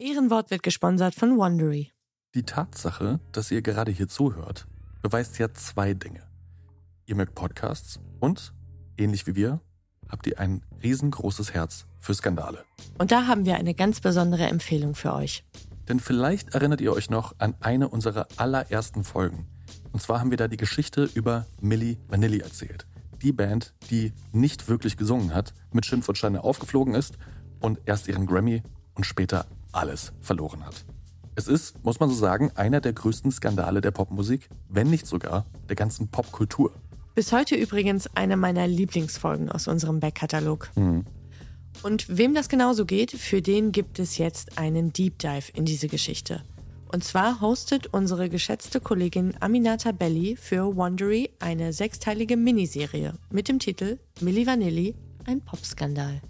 Ehrenwort wird gesponsert von Wondery. Die Tatsache, dass ihr gerade hier zuhört, beweist ja zwei Dinge. Ihr mögt Podcasts und, ähnlich wie wir, habt ihr ein riesengroßes Herz für Skandale. Und da haben wir eine ganz besondere Empfehlung für euch. Denn vielleicht erinnert ihr euch noch an eine unserer allerersten Folgen. Und zwar haben wir da die Geschichte über Milli Vanilli erzählt. Die Band, die nicht wirklich gesungen hat, mit Schimpf und Steine aufgeflogen ist und erst ihren Grammy und später alles verloren hat. Es ist, muss man so sagen, einer der größten Skandale der Popmusik, wenn nicht sogar der ganzen Popkultur. Bis heute übrigens eine meiner Lieblingsfolgen aus unserem Backkatalog. Mhm. Und wem das genauso geht, für den gibt es jetzt einen Deep Dive in diese Geschichte. Und zwar hostet unsere geschätzte Kollegin Aminata Belli für Wondery eine sechsteilige Miniserie mit dem Titel Milli Vanilli, ein Popskandal.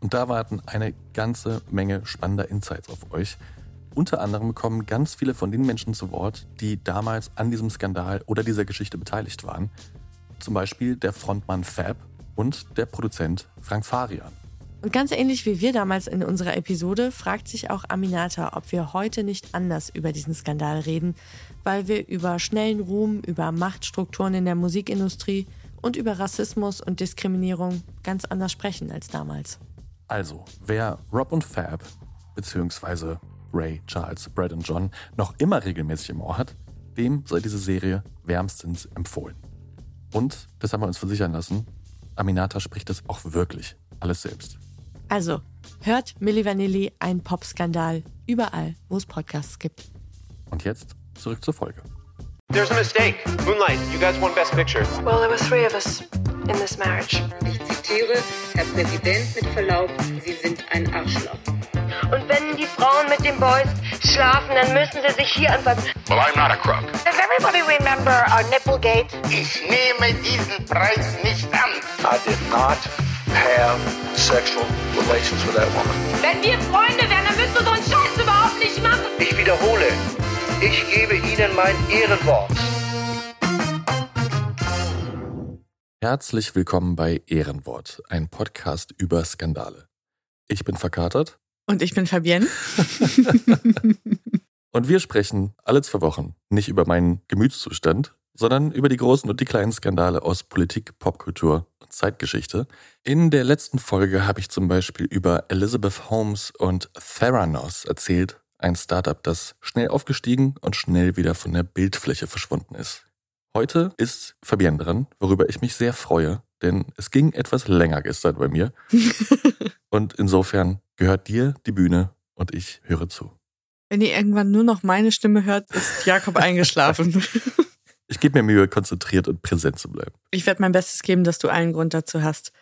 Und da warten eine ganze Menge spannender Insights auf euch. Unter anderem kommen ganz viele von den Menschen zu Wort, die damals an diesem Skandal oder dieser Geschichte beteiligt waren. Zum Beispiel der Frontmann Fab und der Produzent Frank Farian. Und ganz ähnlich wie wir damals in unserer Episode fragt sich auch Aminata, ob wir heute nicht anders über diesen Skandal reden, weil wir über schnellen Ruhm, über Machtstrukturen in der Musikindustrie und über Rassismus und Diskriminierung ganz anders sprechen als damals. Also, wer Rob und Fab, beziehungsweise Ray, Charles, Brad und John noch immer regelmäßig im Ohr hat, dem sei diese Serie wärmstens empfohlen. Und, das haben wir uns versichern lassen, Aminata spricht das auch wirklich alles selbst. Also, hört Milli Vanilli, ein Popskandal, überall, wo es Podcasts gibt. Und jetzt zurück zur Folge. There's a mistake. Moonlight, you guys won Best Picture. Well, there were three of us in this marriage. Ich zitiere, Herr Präsident, mit Verlaub, Sie sind ein Arschloch. Und wenn die Frauen mit den Boys schlafen, dann müssen sie sich hier anfassen. Well, I'm not a crook. Does everybody remember our Nipplegate? Ich nehme diesen Preis nicht an. I did not have sexual relations with that woman. Wenn wir Freunde wären, dann würdest du so einen Scheiß überhaupt nicht machen. Ich wiederhole, ich gebe Ihnen mein Ehrenwort. Herzlich willkommen bei Ehrenwort, ein Podcast über Skandale. Ich bin verkatert Und ich bin Fabienne. und wir sprechen alle zwei Wochen nicht über meinen Gemütszustand, sondern über die großen und die kleinen Skandale aus Politik, Popkultur und Zeitgeschichte. In der letzten Folge habe ich zum Beispiel über Elizabeth Holmes und Theranos erzählt, ein Startup, das schnell aufgestiegen und schnell wieder von der Bildfläche verschwunden ist. Heute ist Fabienne dran, worüber ich mich sehr freue, denn es ging etwas länger gestern bei mir. und insofern gehört dir die Bühne und ich höre zu. Wenn ihr irgendwann nur noch meine Stimme hört, ist Jakob eingeschlafen. Ich gebe mir Mühe, konzentriert und präsent zu bleiben. Ich werde mein Bestes geben, dass du allen Grund dazu hast.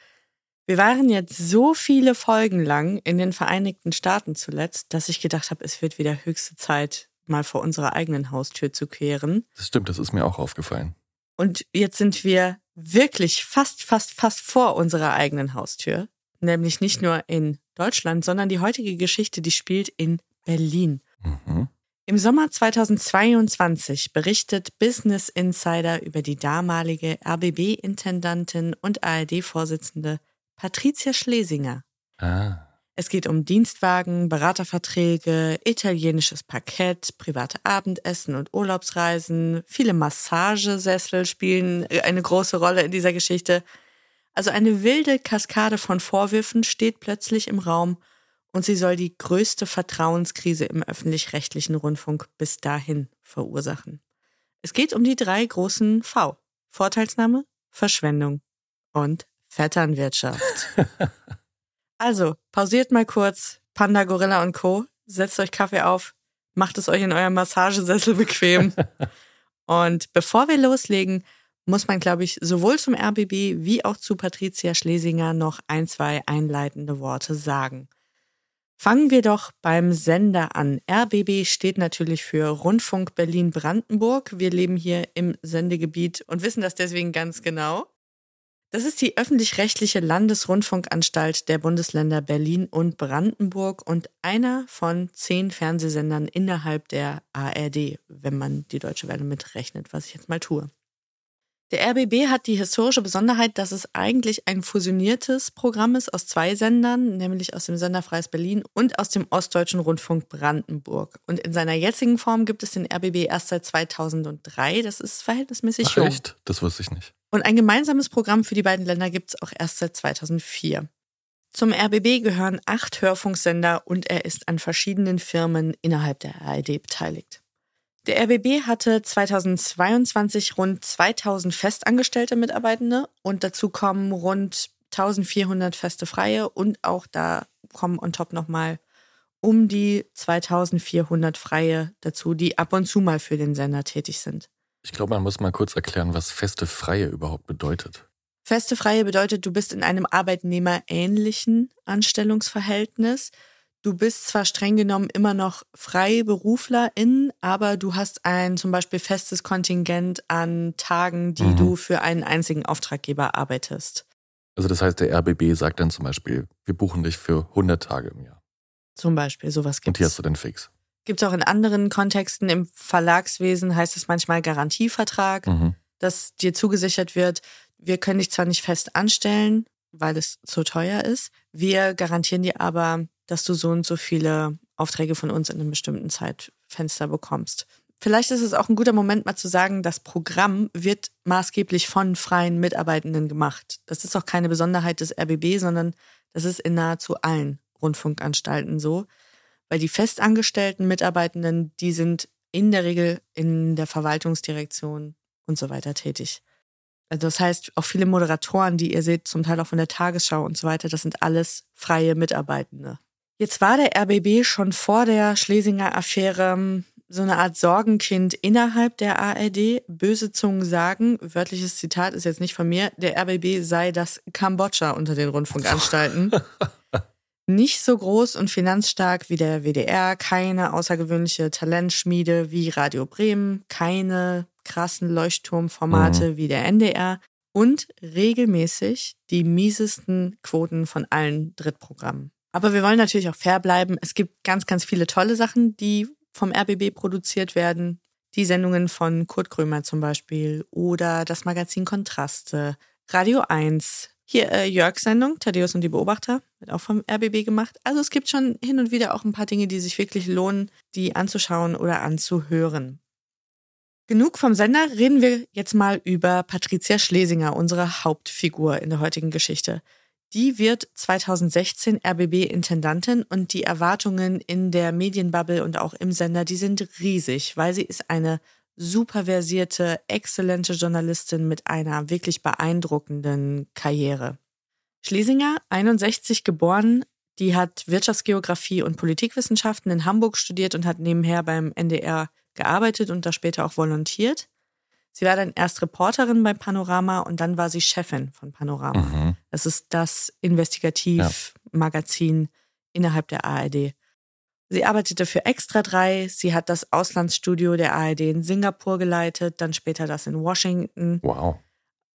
Wir waren jetzt so viele Folgen lang in den Vereinigten Staaten zuletzt, dass ich gedacht habe, es wird wieder höchste Zeit, mal vor unserer eigenen Haustür zu kehren. Das stimmt, das ist mir auch aufgefallen. Und jetzt sind wir wirklich fast, fast, fast vor unserer eigenen Haustür. Nämlich nicht nur in Deutschland, sondern die heutige Geschichte, die spielt in Berlin. Mhm. Im Sommer 2022 berichtet Business Insider über die damalige RBB-Intendantin und ARD-Vorsitzende Patricia Schlesinger. Ah. Es geht um Dienstwagen, Beraterverträge, italienisches Parkett, private Abendessen und Urlaubsreisen. Viele Massagesessel spielen eine große Rolle in dieser Geschichte. Also eine wilde Kaskade von Vorwürfen steht plötzlich im Raum und sie soll die größte Vertrauenskrise im öffentlich-rechtlichen Rundfunk bis dahin verursachen. Es geht um die drei großen V. Vorteilsnahme, Verschwendung und Vetternwirtschaft. Also, pausiert mal kurz, Panda, Gorilla und Co. Setzt euch Kaffee auf, macht es euch in eurem Massagesessel bequem. und bevor wir loslegen, muss man, glaube ich, sowohl zum RBB wie auch zu Patricia Schlesinger noch ein, zwei einleitende Worte sagen. Fangen wir doch beim Sender an. RBB steht natürlich für Rundfunk Berlin-Brandenburg. Wir leben hier im Sendegebiet und wissen das deswegen ganz genau. Das ist die öffentlich-rechtliche Landesrundfunkanstalt der Bundesländer Berlin und Brandenburg und einer von zehn Fernsehsendern innerhalb der ARD, wenn man die Deutsche Welle mitrechnet, was ich jetzt mal tue. Der RBB hat die historische Besonderheit, dass es eigentlich ein fusioniertes Programm ist aus zwei Sendern, nämlich aus dem Sender Freies Berlin und aus dem Ostdeutschen Rundfunk Brandenburg. Und in seiner jetzigen Form gibt es den RBB erst seit 2003. Das ist verhältnismäßig Ach, jung. echt? Das wusste ich nicht. Und ein gemeinsames Programm für die beiden Länder gibt es auch erst seit 2004. Zum RBB gehören acht Hörfunksender und er ist an verschiedenen Firmen innerhalb der ARD beteiligt. Der RBB hatte 2022 rund 2000 festangestellte Mitarbeitende und dazu kommen rund 1400 feste Freie und auch da kommen on top nochmal um die 2400 Freie dazu, die ab und zu mal für den Sender tätig sind. Ich glaube, man muss mal kurz erklären, was feste Freie überhaupt bedeutet. Feste Freie bedeutet, du bist in einem arbeitnehmerähnlichen Anstellungsverhältnis. Du bist zwar streng genommen immer noch Freiberuflerin, aber du hast ein zum Beispiel festes Kontingent an Tagen, die Mhm. du für einen einzigen Auftraggeber arbeitest. Also das heißt, der RBB sagt dann zum Beispiel, wir buchen dich für 100 Tage im Jahr. Zum Beispiel, sowas Und gibt hier es. hast du den Fix. Gibt es auch in anderen Kontexten. Im Verlagswesen heißt es manchmal Garantievertrag, Mhm. dass dir zugesichert wird, wir können dich zwar nicht fest anstellen, weil es zu teuer ist, wir garantieren dir aber, dass du so und so viele Aufträge von uns in einem bestimmten Zeitfenster bekommst. Vielleicht ist es auch ein guter Moment, mal zu sagen, das Programm wird maßgeblich von freien Mitarbeitenden gemacht. Das ist auch keine Besonderheit des RBB, sondern das ist in nahezu allen Rundfunkanstalten so weil die festangestellten Mitarbeitenden, die sind in der Regel in der Verwaltungsdirektion und so weiter tätig. Also das heißt, auch viele Moderatoren, die ihr seht, zum Teil auch von der Tagesschau und so weiter, das sind alles freie Mitarbeitende. Jetzt war der RBB schon vor der Schlesinger Affäre ähm, so eine Art Sorgenkind innerhalb der ARD. Böse Zungen sagen, wörtliches Zitat ist jetzt nicht von mir, der RBB sei das Kambodscha unter den Rundfunkanstalten nicht so groß und finanzstark wie der WDR, keine außergewöhnliche Talentschmiede wie Radio Bremen, keine krassen Leuchtturmformate wie der NDR und regelmäßig die miesesten Quoten von allen Drittprogrammen. Aber wir wollen natürlich auch fair bleiben. Es gibt ganz, ganz viele tolle Sachen, die vom RBB produziert werden. Die Sendungen von Kurt Krömer zum Beispiel oder das Magazin Kontraste, Radio 1, hier äh, Jörgs Sendung, Thaddeus und die Beobachter, wird auch vom RBB gemacht. Also es gibt schon hin und wieder auch ein paar Dinge, die sich wirklich lohnen, die anzuschauen oder anzuhören. Genug vom Sender, reden wir jetzt mal über Patricia Schlesinger, unsere Hauptfigur in der heutigen Geschichte. Die wird 2016 RBB-Intendantin und die Erwartungen in der Medienbubble und auch im Sender, die sind riesig, weil sie ist eine super versierte, exzellente Journalistin mit einer wirklich beeindruckenden Karriere. Schlesinger, 61 geboren, die hat Wirtschaftsgeografie und Politikwissenschaften in Hamburg studiert und hat nebenher beim NDR gearbeitet und da später auch volontiert. Sie war dann erst Reporterin bei Panorama und dann war sie Chefin von Panorama. Mhm. Das ist das Investigativmagazin innerhalb der ARD. Sie arbeitete für Extra 3, sie hat das Auslandsstudio der ARD in Singapur geleitet, dann später das in Washington. Wow.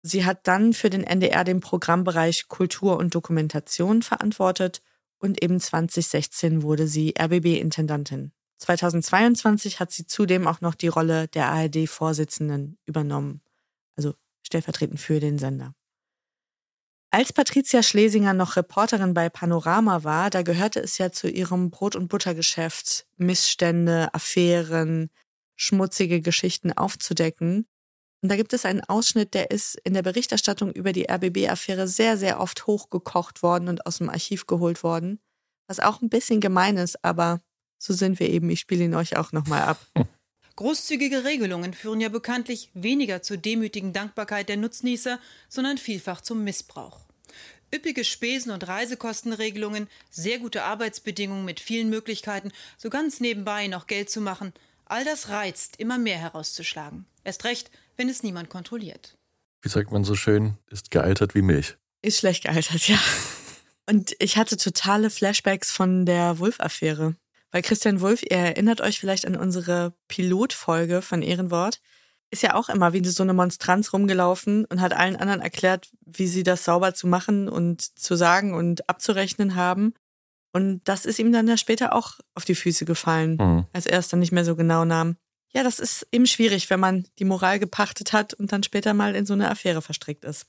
Sie hat dann für den NDR den Programmbereich Kultur und Dokumentation verantwortet und eben 2016 wurde sie RBB-Intendantin. 2022 hat sie zudem auch noch die Rolle der ARD-Vorsitzenden übernommen, also stellvertretend für den Sender. Als Patricia Schlesinger noch Reporterin bei Panorama war, da gehörte es ja zu ihrem Brot- und Buttergeschäft, Missstände, Affären, schmutzige Geschichten aufzudecken. Und da gibt es einen Ausschnitt, der ist in der Berichterstattung über die RBB-Affäre sehr, sehr oft hochgekocht worden und aus dem Archiv geholt worden. Was auch ein bisschen gemein ist, aber so sind wir eben. Ich spiele ihn euch auch nochmal ab. Großzügige Regelungen führen ja bekanntlich weniger zur demütigen Dankbarkeit der Nutznießer, sondern vielfach zum Missbrauch. Üppige Spesen- und Reisekostenregelungen, sehr gute Arbeitsbedingungen mit vielen Möglichkeiten, so ganz nebenbei noch Geld zu machen, all das reizt, immer mehr herauszuschlagen. Erst recht, wenn es niemand kontrolliert. Wie sagt man so schön, ist gealtert wie Milch. Ist schlecht gealtert, ja. Und ich hatte totale Flashbacks von der Wulff-Affäre. Weil Christian Wulff, ihr erinnert euch vielleicht an unsere Pilotfolge von Ehrenwort, ist ja auch immer wie so eine Monstranz rumgelaufen und hat allen anderen erklärt, wie sie das sauber zu machen und zu sagen und abzurechnen haben. Und das ist ihm dann ja später auch auf die Füße gefallen, Mhm. als er es dann nicht mehr so genau nahm. Ja, das ist eben schwierig, wenn man die Moral gepachtet hat und dann später mal in so eine Affäre verstrickt ist.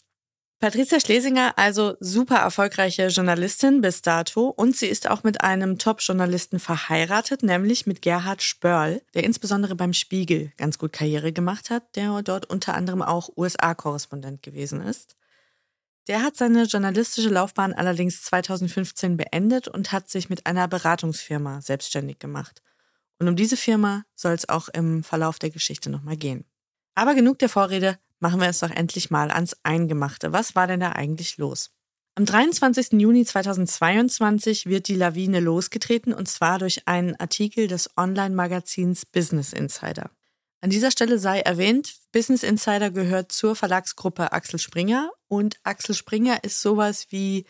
Patricia Schlesinger, also super erfolgreiche Journalistin bis dato und sie ist auch mit einem Top-Journalisten verheiratet, nämlich mit Gerhard Spörl, der insbesondere beim Spiegel ganz gut Karriere gemacht hat, der dort unter anderem auch USA-Korrespondent gewesen ist. Der hat seine journalistische Laufbahn allerdings 2015 beendet und hat sich mit einer Beratungsfirma selbstständig gemacht. Und um diese Firma soll es auch im Verlauf der Geschichte nochmal gehen. Aber genug der Vorrede, machen wir es doch endlich mal ans Eingemachte. Was war denn da eigentlich los? Am 23. Juni 2022 wird die Lawine losgetreten und zwar durch einen Artikel des Online-Magazins Business Insider. An dieser Stelle sei erwähnt, Business Insider gehört zur Verlagsgruppe Axel Springer und Axel Springer ist sowas wie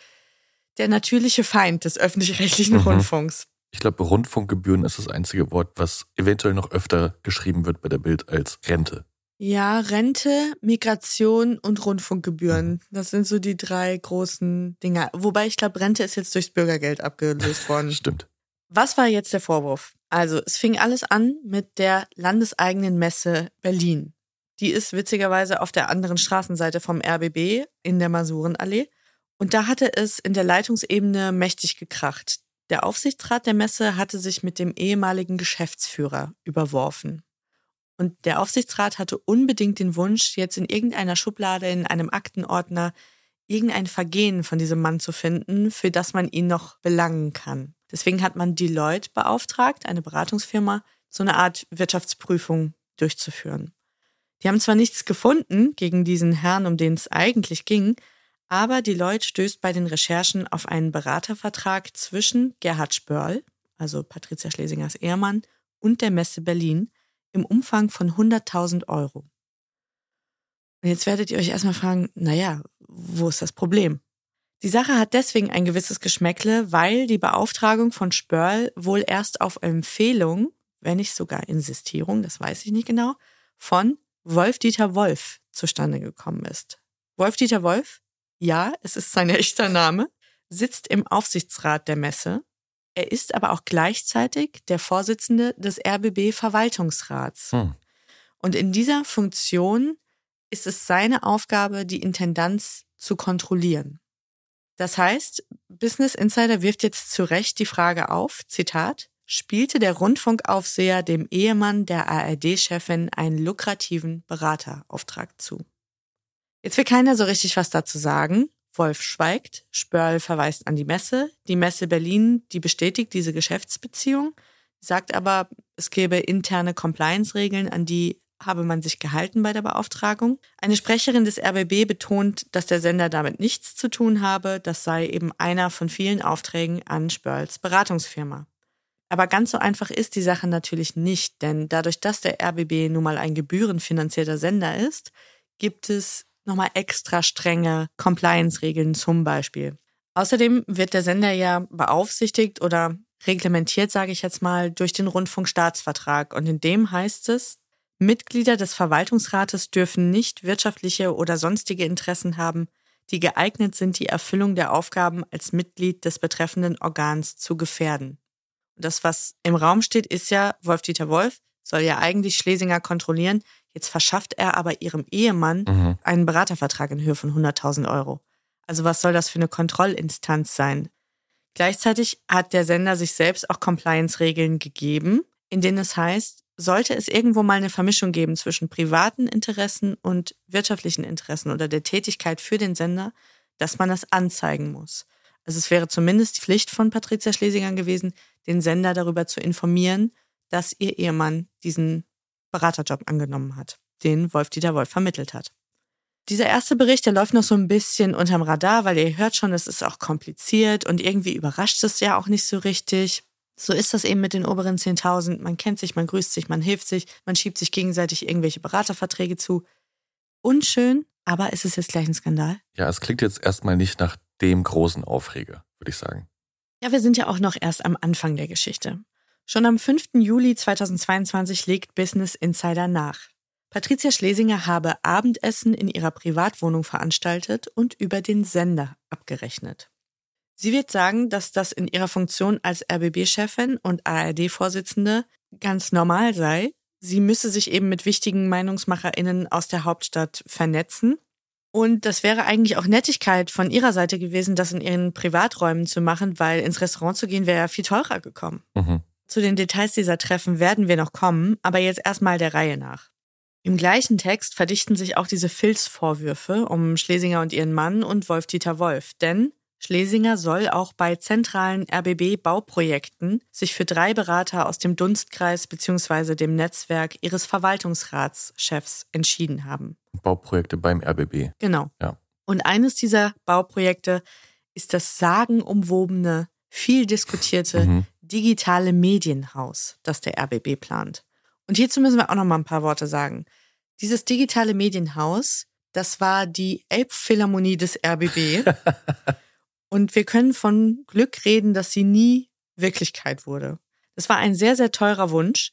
der natürliche Feind des öffentlich-rechtlichen mhm. Rundfunks. Ich glaube, Rundfunkgebühren ist das einzige Wort, was eventuell noch öfter geschrieben wird bei der Bild als Rente. Ja, Rente, Migration und Rundfunkgebühren. Das sind so die drei großen Dinger. Wobei ich glaube, Rente ist jetzt durchs Bürgergeld abgelöst worden. Stimmt. Was war jetzt der Vorwurf? Also, es fing alles an mit der landeseigenen Messe Berlin. Die ist witzigerweise auf der anderen Straßenseite vom RBB in der Masurenallee. Und da hatte es in der Leitungsebene mächtig gekracht. Der Aufsichtsrat der Messe hatte sich mit dem ehemaligen Geschäftsführer überworfen. Und der Aufsichtsrat hatte unbedingt den Wunsch, jetzt in irgendeiner Schublade, in einem Aktenordner, irgendein Vergehen von diesem Mann zu finden, für das man ihn noch belangen kann. Deswegen hat man Deloitte beauftragt, eine Beratungsfirma, so eine Art Wirtschaftsprüfung durchzuführen. Die haben zwar nichts gefunden gegen diesen Herrn, um den es eigentlich ging, aber Deloitte stößt bei den Recherchen auf einen Beratervertrag zwischen Gerhard Spörl, also Patricia Schlesingers Ehemann, und der Messe Berlin im Umfang von 100.000 Euro. Und jetzt werdet ihr euch erstmal fragen, naja, wo ist das Problem? Die Sache hat deswegen ein gewisses Geschmäckle, weil die Beauftragung von Spörl wohl erst auf Empfehlung, wenn nicht sogar Insistierung, das weiß ich nicht genau, von Wolf-Dieter Wolf zustande gekommen ist. Wolf-Dieter Wolf, ja, es ist sein echter Name, sitzt im Aufsichtsrat der Messe. Er ist aber auch gleichzeitig der Vorsitzende des RBB-Verwaltungsrats. Hm. Und in dieser Funktion ist es seine Aufgabe, die Intendanz zu kontrollieren. Das heißt, Business Insider wirft jetzt zu Recht die Frage auf, Zitat, spielte der Rundfunkaufseher dem Ehemann der ARD-Chefin einen lukrativen Beraterauftrag zu. Jetzt will keiner so richtig was dazu sagen. Wolf schweigt, Spörl verweist an die Messe, die Messe Berlin, die bestätigt diese Geschäftsbeziehung, sagt aber, es gäbe interne Compliance-Regeln, an die habe man sich gehalten bei der Beauftragung. Eine Sprecherin des RBB betont, dass der Sender damit nichts zu tun habe, das sei eben einer von vielen Aufträgen an Spörls Beratungsfirma. Aber ganz so einfach ist die Sache natürlich nicht, denn dadurch, dass der RBB nun mal ein gebührenfinanzierter Sender ist, gibt es nochmal extra strenge Compliance-Regeln zum Beispiel. Außerdem wird der Sender ja beaufsichtigt oder reglementiert, sage ich jetzt mal, durch den Rundfunkstaatsvertrag. Und in dem heißt es, Mitglieder des Verwaltungsrates dürfen nicht wirtschaftliche oder sonstige Interessen haben, die geeignet sind, die Erfüllung der Aufgaben als Mitglied des betreffenden Organs zu gefährden. Das, was im Raum steht, ist ja, Wolf-Dieter Wolf soll ja eigentlich Schlesinger kontrollieren. Jetzt verschafft er aber ihrem Ehemann mhm. einen Beratervertrag in Höhe von 100.000 Euro. Also was soll das für eine Kontrollinstanz sein? Gleichzeitig hat der Sender sich selbst auch Compliance-Regeln gegeben, in denen es heißt, sollte es irgendwo mal eine Vermischung geben zwischen privaten Interessen und wirtschaftlichen Interessen oder der Tätigkeit für den Sender, dass man das anzeigen muss. Also es wäre zumindest die Pflicht von Patricia Schlesinger gewesen, den Sender darüber zu informieren, dass ihr Ehemann diesen Beraterjob angenommen hat, den Wolf-Dieter Wolf vermittelt hat. Dieser erste Bericht, der läuft noch so ein bisschen unterm Radar, weil ihr hört schon, es ist auch kompliziert und irgendwie überrascht es ja auch nicht so richtig. So ist das eben mit den oberen 10.000. Man kennt sich, man grüßt sich, man hilft sich, man schiebt sich gegenseitig irgendwelche Beraterverträge zu. Unschön, aber ist es jetzt gleich ein Skandal? Ja, es klingt jetzt erstmal nicht nach dem großen Aufreger, würde ich sagen. Ja, wir sind ja auch noch erst am Anfang der Geschichte. Schon am 5. Juli 2022 legt Business Insider nach. Patricia Schlesinger habe Abendessen in ihrer Privatwohnung veranstaltet und über den Sender abgerechnet. Sie wird sagen, dass das in ihrer Funktion als RBB-Chefin und ARD-Vorsitzende ganz normal sei. sie müsse sich eben mit wichtigen MeinungsmacherInnen aus der Hauptstadt vernetzen. Und das wäre eigentlich auch Nettigkeit von ihrer Seite gewesen, das in ihren Privaträumen zu machen, weil ins Restaurant zu gehen wäre ja viel teurer gekommen. Mhm. Zu den Details dieser Treffen werden wir noch kommen, aber jetzt erstmal der Reihe nach. Im gleichen Text verdichten sich auch diese Filzvorwürfe um Schlesinger und ihren Mann und Wolf-Dieter Wolf, denn Schlesinger soll auch bei zentralen RBB-Bauprojekten sich für drei Berater aus dem Dunstkreis bzw. dem Netzwerk ihres Verwaltungsratschefs entschieden haben. Bauprojekte beim RBB. Genau. Ja. Und eines dieser Bauprojekte ist das sagenumwobene, viel diskutierte Mhm. Digitale Medienhaus, das der RBB plant. Und hierzu müssen wir auch noch mal ein paar Worte sagen. Dieses digitale Medienhaus, das war die Elbphilharmonie des RBB. Und wir können von Glück reden, dass sie nie Wirklichkeit wurde. Das war ein sehr, sehr teurer Wunsch.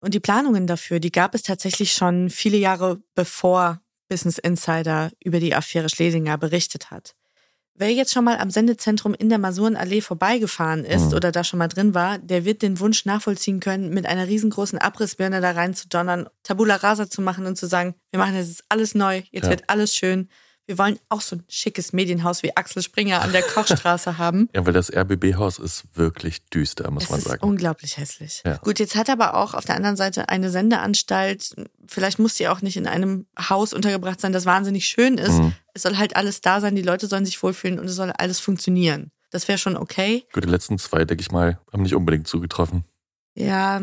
Und die Planungen dafür, die gab es tatsächlich schon viele Jahre bevor Business Insider über die Affäre Schlesinger berichtet hat. Wer jetzt schon mal am Sendezentrum in der Masurenallee vorbeigefahren ist Mhm. oder da schon mal drin war, der wird den Wunsch nachvollziehen können, mit einer riesengroßen Abrissbirne da rein zu donnern, Tabula rasa zu machen und zu sagen, wir machen jetzt alles neu, jetzt Ja. wird alles schön. Wir wollen auch so ein schickes Medienhaus wie Axel Springer an der Kochstraße haben. Ja, weil das RBB-Haus ist wirklich düster, muss Es man ist sagen. unglaublich hässlich. Ja. Gut, jetzt hat aber auch auf der anderen Seite eine Sendeanstalt, vielleicht muss die auch nicht in einem Haus untergebracht sein, das wahnsinnig schön ist. Mhm. Es soll halt alles da sein, die Leute sollen sich wohlfühlen und es soll alles funktionieren. Das wäre schon okay. Gut, die letzten zwei, denke ich mal, haben nicht unbedingt zugetroffen. Ja,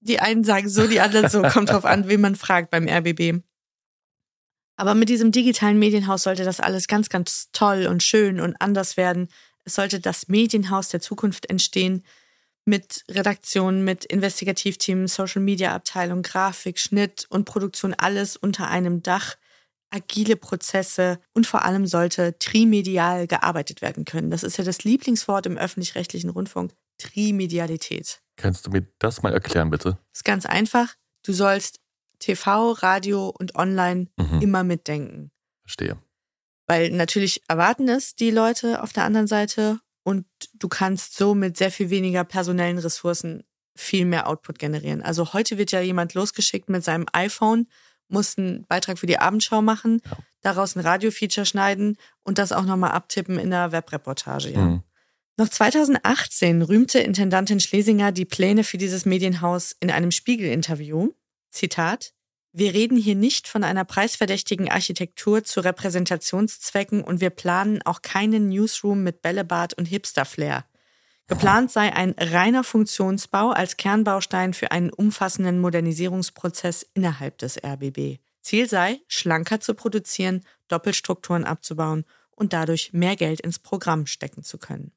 die einen sagen so, die anderen so. Kommt drauf an, wen man fragt beim RBB. Aber mit diesem digitalen Medienhaus sollte das alles ganz, ganz toll und schön und anders werden. Es sollte das Medienhaus der Zukunft entstehen mit Redaktion, mit Investigativteam, Social Media Abteilung, Grafik, Schnitt und Produktion, alles unter einem Dach, agile Prozesse und vor allem sollte trimedial gearbeitet werden können. Das ist ja das Lieblingswort im öffentlich-rechtlichen Rundfunk, Trimedialität. Kannst du mir das mal erklären, bitte? Ist ganz einfach. Du sollst TV, Radio und Online Mhm. immer mitdenken. Verstehe. Weil natürlich erwarten es die Leute auf der anderen Seite und du kannst so mit sehr viel weniger personellen Ressourcen viel mehr Output generieren. Also heute wird ja jemand losgeschickt mit seinem iPhone, muss einen Beitrag für die Abendschau machen, Ja. daraus ein Radio-Feature schneiden und das auch nochmal abtippen in einer Webreportage. Ja. Mhm. Noch 2018 rühmte Intendantin Schlesinger die Pläne für dieses Medienhaus in einem Spiegel-Interview. Zitat: Wir reden hier nicht von einer preisverdächtigen Architektur zu Repräsentationszwecken und wir planen auch keinen Newsroom mit Bällebad und Hipster-Flair. Geplant sei ein reiner Funktionsbau als Kernbaustein für einen umfassenden Modernisierungsprozess innerhalb des RBB. Ziel sei, schlanker zu produzieren, Doppelstrukturen abzubauen und dadurch mehr Geld ins Programm stecken zu können.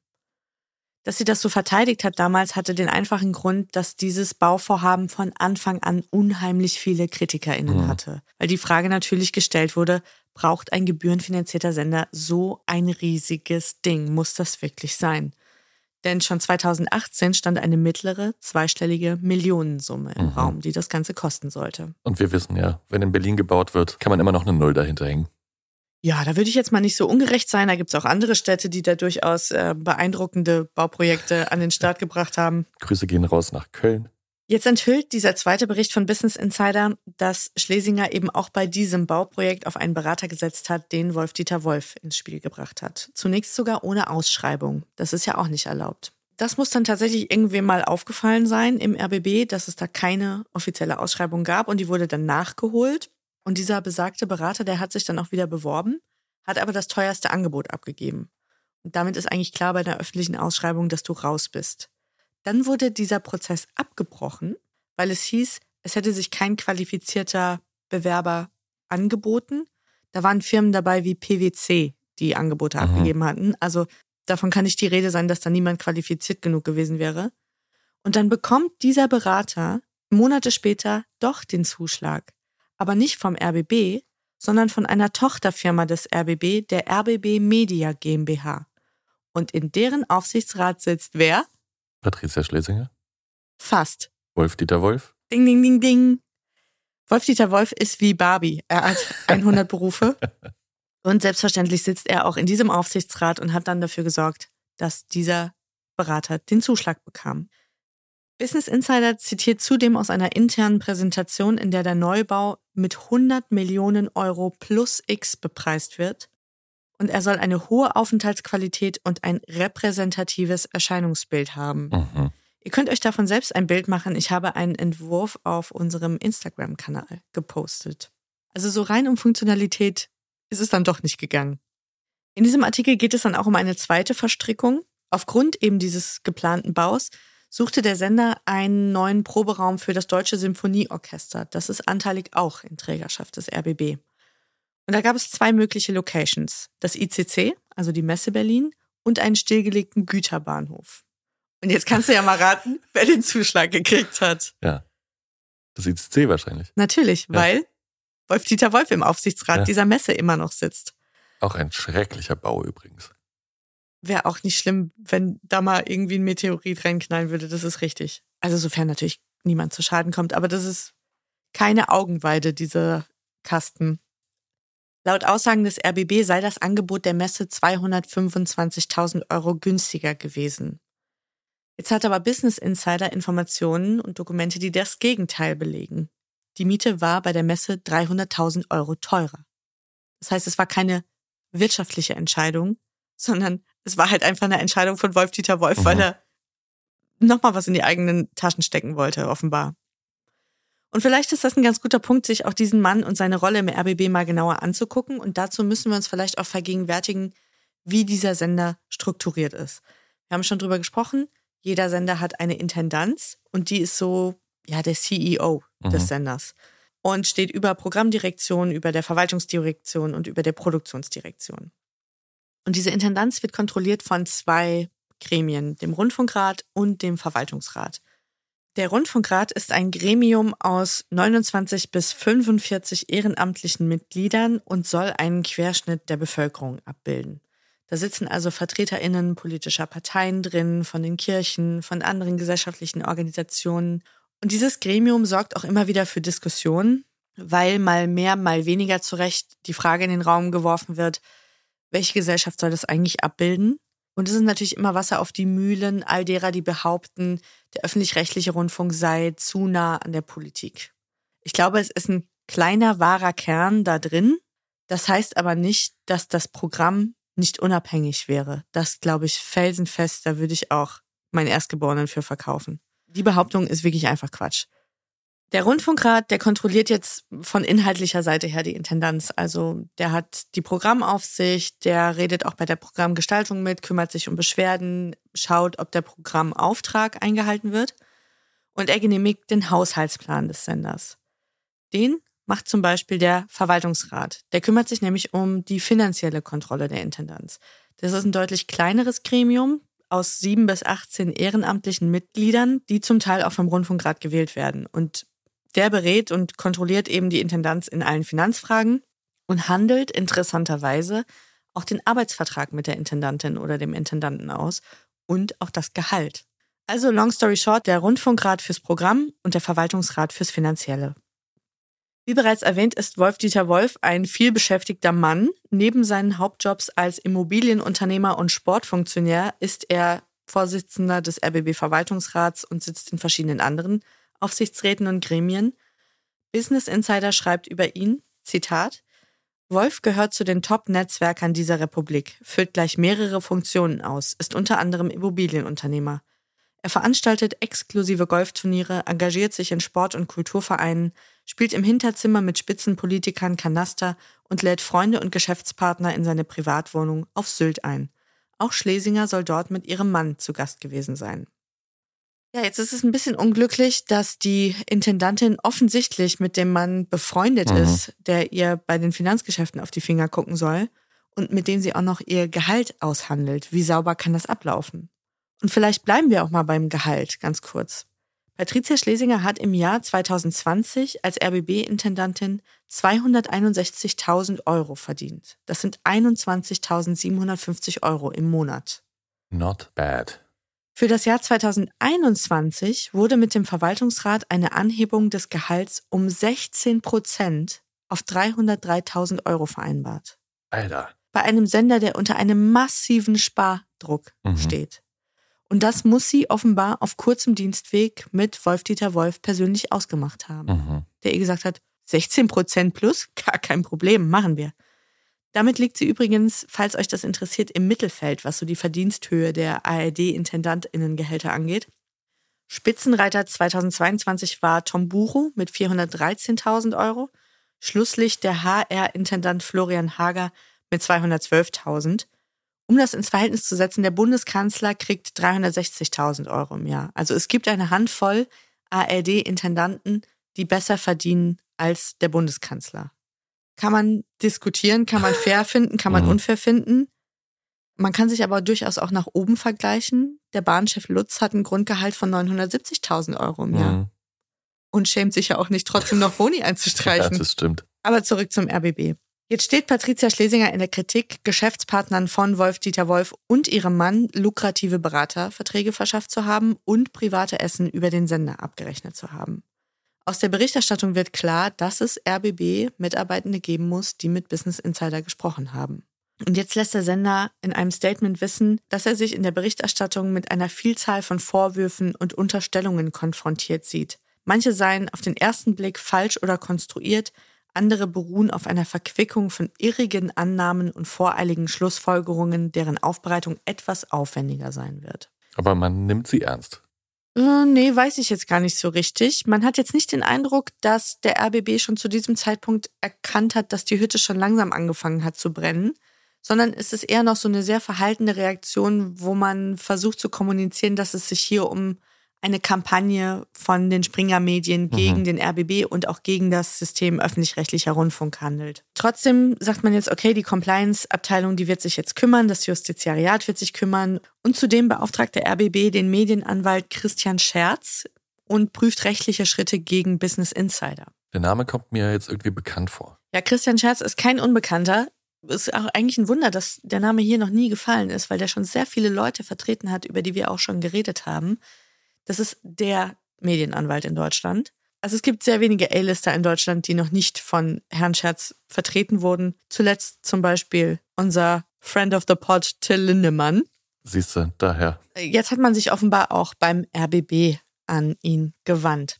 Dass sie das so verteidigt hat damals, hatte den einfachen Grund, dass dieses Bauvorhaben von Anfang an unheimlich viele KritikerInnen Mhm. hatte. Weil die Frage natürlich gestellt wurde, braucht ein gebührenfinanzierter Sender so ein riesiges Ding? Muss das wirklich sein? Denn schon 2018 stand eine mittlere, zweistellige Millionensumme im Mhm. Raum, die das Ganze kosten sollte. Und wir wissen ja, wenn in Berlin gebaut wird, kann man immer noch eine Null dahinter hängen. Ja, da würde ich jetzt mal nicht so ungerecht sein. Da gibt es auch andere Städte, die da durchaus äh, beeindruckende Bauprojekte an den Start gebracht haben. Grüße gehen raus nach Köln. Jetzt enthüllt dieser zweite Bericht von Business Insider, dass Schlesinger eben auch bei diesem Bauprojekt auf einen Berater gesetzt hat, den Wolf-Dieter Wolf ins Spiel gebracht hat. Zunächst sogar ohne Ausschreibung. Das ist ja auch nicht erlaubt. Das muss dann tatsächlich irgendwem mal aufgefallen sein im RBB, dass es da keine offizielle Ausschreibung gab und die wurde dann nachgeholt. Und dieser besagte Berater, der hat sich dann auch wieder beworben, hat aber das teuerste Angebot abgegeben. Und damit ist eigentlich klar bei einer öffentlichen Ausschreibung, dass du raus bist. Dann wurde dieser Prozess abgebrochen, weil es hieß, es hätte sich kein qualifizierter Bewerber angeboten. Da waren Firmen dabei wie PwC, die Angebote Mhm. abgegeben hatten. Also davon kann nicht die Rede sein, dass da niemand qualifiziert genug gewesen wäre. Und dann bekommt dieser Berater Monate später doch den Zuschlag. Aber nicht vom RBB, sondern von einer Tochterfirma des RBB, der RBB Media GmbH. Und in deren Aufsichtsrat sitzt wer? Patricia Schlesinger. Fast. Wolf-Dieter Wolf. Ding, ding, ding, ding. Wolf-Dieter Wolf ist wie Barbie. Er hat 100 Berufe. Und selbstverständlich sitzt er auch in diesem Aufsichtsrat und hat dann dafür gesorgt, dass dieser Berater den Zuschlag bekam. Business Insider zitiert zudem aus einer internen Präsentation, in der der Neubau mit 100 Millionen Euro plus X bepreist wird. Und er soll eine hohe Aufenthaltsqualität und ein repräsentatives Erscheinungsbild haben. Mhm. Ihr könnt euch davon selbst ein Bild machen. Ich habe einen Entwurf auf unserem Instagram-Kanal gepostet. Also so rein um Funktionalität ist es dann doch nicht gegangen. In diesem Artikel geht es dann auch um eine zweite Verstrickung. Aufgrund eben dieses geplanten Baus suchte der Sender einen neuen Proberaum für das Deutsche Symphonieorchester. Das ist anteilig auch in Trägerschaft des RBB. Und da gab es zwei mögliche Locations. Das ICC, also die Messe Berlin, und einen stillgelegten Güterbahnhof. Und jetzt kannst du ja mal raten, wer den Zuschlag gekriegt hat. Ja. Das ICC wahrscheinlich. Natürlich, Ja. weil Wolf-Dieter Wolf im Aufsichtsrat Ja. dieser Messe immer noch sitzt. Auch ein schrecklicher Bau übrigens. Wäre auch nicht schlimm, wenn da mal irgendwie ein Meteorit reinknallen würde. Das ist richtig. Also sofern natürlich niemand zu Schaden kommt. Aber das ist keine Augenweide, dieser Kasten. Laut Aussagen des RBB sei das Angebot der Messe 225.000 Euro günstiger gewesen. Jetzt hat aber Business Insider Informationen und Dokumente, die das Gegenteil belegen. Die Miete war bei der Messe 300.000 Euro teurer. Das heißt, es war keine wirtschaftliche Entscheidung, sondern es war halt einfach eine Entscheidung von Wolf-Dieter Wolf, Mhm. weil er nochmal was in die eigenen Taschen stecken wollte, offenbar. Und vielleicht ist das ein ganz guter Punkt, sich auch diesen Mann und seine Rolle im RBB mal genauer anzugucken. Und dazu müssen wir uns vielleicht auch vergegenwärtigen, wie dieser Sender strukturiert ist. Wir haben schon drüber gesprochen. Jeder Sender hat eine Intendanz und die ist so, ja, der CEO des Mhm. Senders und steht über Programmdirektion, über der Verwaltungsdirektion und über der Produktionsdirektion. Und diese Intendanz wird kontrolliert von zwei Gremien, dem Rundfunkrat und dem Verwaltungsrat. Der Rundfunkrat ist ein Gremium aus 29 bis 45 ehrenamtlichen Mitgliedern und soll einen Querschnitt der Bevölkerung abbilden. Da sitzen also VertreterInnen politischer Parteien drin, von den Kirchen, von anderen gesellschaftlichen Organisationen. Und dieses Gremium sorgt auch immer wieder für Diskussionen, weil mal mehr, mal weniger zurecht die Frage in den Raum geworfen wird, welche Gesellschaft soll das eigentlich abbilden? Und es ist natürlich immer Wasser auf die Mühlen all derer, die behaupten, der öffentlich-rechtliche Rundfunk sei zu nah an der Politik. Ich glaube, es ist ein kleiner wahrer Kern da drin. Das heißt aber nicht, dass das Programm nicht unabhängig wäre. Das glaube ich felsenfest, da würde ich auch meinen Erstgeborenen für verkaufen. Die Behauptung ist wirklich einfach Quatsch. Der Rundfunkrat, der kontrolliert jetzt von inhaltlicher Seite her die Intendanz. Also der hat die Programmaufsicht, der redet auch bei der Programmgestaltung mit, kümmert sich um Beschwerden, schaut, ob der Programmauftrag eingehalten wird. Und er genehmigt den Haushaltsplan des Senders. Den macht zum Beispiel der Verwaltungsrat. Der kümmert sich nämlich um die finanzielle Kontrolle der Intendanz. Das ist ein deutlich kleineres Gremium aus sieben bis 18 ehrenamtlichen Mitgliedern, die zum Teil auch vom Rundfunkrat gewählt werden. Und der berät und kontrolliert eben die Intendanz in allen Finanzfragen und handelt interessanterweise auch den Arbeitsvertrag mit der Intendantin oder dem Intendanten aus und auch das Gehalt. Also long story short, der Rundfunkrat fürs Programm und der Verwaltungsrat fürs Finanzielle. Wie bereits erwähnt, ist Wolf-Dieter Wolf ein vielbeschäftigter Mann. Neben seinen Hauptjobs als Immobilienunternehmer und Sportfunktionär ist er Vorsitzender des RBB-Verwaltungsrats und sitzt in verschiedenen anderen Aufsichtsräten und Gremien. Business Insider schreibt über ihn, Zitat, Wolf gehört zu den Top-Netzwerkern dieser Republik, füllt gleich mehrere Funktionen aus, ist unter anderem Immobilienunternehmer. Er veranstaltet exklusive Golfturniere, engagiert sich in Sport- und Kulturvereinen, spielt im Hinterzimmer mit Spitzenpolitikern Kanaster und lädt Freunde und Geschäftspartner in seine Privatwohnung auf Sylt ein. Auch Schlesinger soll dort mit ihrem Mann zu Gast gewesen sein. Ja, jetzt ist es ein bisschen unglücklich, dass die Intendantin offensichtlich mit dem Mann befreundet Mhm. ist, der ihr bei den Finanzgeschäften auf die Finger gucken soll und mit dem sie auch noch ihr Gehalt aushandelt. Wie sauber kann das ablaufen? Und vielleicht bleiben wir auch mal beim Gehalt, ganz kurz. Patricia Schlesinger hat im Jahr 2020 als RBB-Intendantin 261.000 Euro verdient. Das sind 21.750 Euro im Monat. Not bad. Für das Jahr 2021 wurde mit dem Verwaltungsrat eine Anhebung des Gehalts um 16 Prozent auf 303.000 Euro vereinbart. Alter. Bei einem Sender, der unter einem massiven Spardruck Mhm. steht. Und das muss sie offenbar auf kurzem Dienstweg mit Wolf-Dieter Wolf persönlich ausgemacht haben. Mhm. Der ihr gesagt hat, 16 Prozent plus, gar kein Problem, machen wir. Damit liegt sie übrigens, falls euch das interessiert, im Mittelfeld, was so die Verdiensthöhe der ARD-IntendantInnengehälter angeht. Spitzenreiter 2022 war Tom Buro mit 413.000 Euro. Schlusslicht der HR-Intendant Florian Hager mit 212.000. Um das ins Verhältnis zu setzen, der Bundeskanzler kriegt 360.000 Euro im Jahr. Also es gibt eine Handvoll ARD-Intendanten, die besser verdienen als der Bundeskanzler. Kann man diskutieren, kann man fair finden, kann man Mhm. unfair finden. Man kann sich aber durchaus auch nach oben vergleichen. Der Bahnchef Lutz hat ein Grundgehalt von 970.000 Euro im Jahr Mhm. und schämt sich ja auch nicht, trotzdem noch Boni Ja, einzustreichen. das stimmt. Aber zurück zum RBB. Jetzt steht Patricia Schlesinger in der Kritik, Geschäftspartnern von Wolf-Dieter Wolf und ihrem Mann lukrative Beraterverträge verschafft zu haben und private Essen über den Sender abgerechnet zu haben. Aus der Berichterstattung wird klar, dass es RBB Mitarbeitende geben muss, die mit Business Insider gesprochen haben. Und jetzt lässt der Sender in einem Statement wissen, dass er sich in der Berichterstattung mit einer Vielzahl von Vorwürfen und Unterstellungen konfrontiert sieht. Manche seien auf den ersten Blick falsch oder konstruiert, andere beruhen auf einer Verquickung von irrigen Annahmen und voreiligen Schlussfolgerungen, deren Aufbereitung etwas aufwendiger sein wird. Aber man nimmt sie ernst. Äh, nee, weiß ich jetzt gar nicht so richtig. Man hat jetzt nicht den Eindruck, dass der RBB schon zu diesem Zeitpunkt erkannt hat, dass die Hütte schon langsam angefangen hat zu brennen, sondern es ist eher noch so eine sehr verhaltene Reaktion, wo man versucht zu kommunizieren, dass es sich hier um eine Kampagne von den Springer-Medien gegen Mhm. den RBB und auch gegen das System öffentlich-rechtlicher Rundfunk handelt. Trotzdem sagt man jetzt, okay, die Compliance-Abteilung, die wird sich jetzt kümmern, das Justiziariat wird sich kümmern und zudem beauftragt der RBB den Medienanwalt Christian Scherz und prüft rechtliche Schritte gegen Business Insider. Der Name kommt mir jetzt irgendwie bekannt vor. Ja, Christian Scherz ist kein Unbekannter. Ist auch eigentlich ein Wunder, dass der Name hier noch nie gefallen ist, weil der schon sehr viele Leute vertreten hat, über die wir auch schon geredet haben. Das ist der Medienanwalt in Deutschland. Also es gibt sehr wenige A-Lister in Deutschland, die noch nicht von Herrn Scherz vertreten wurden. Zuletzt zum Beispiel unser Friend of the Pod Till Lindemann. Siehst du, daher. Jetzt hat man sich offenbar auch beim RBB an ihn gewandt.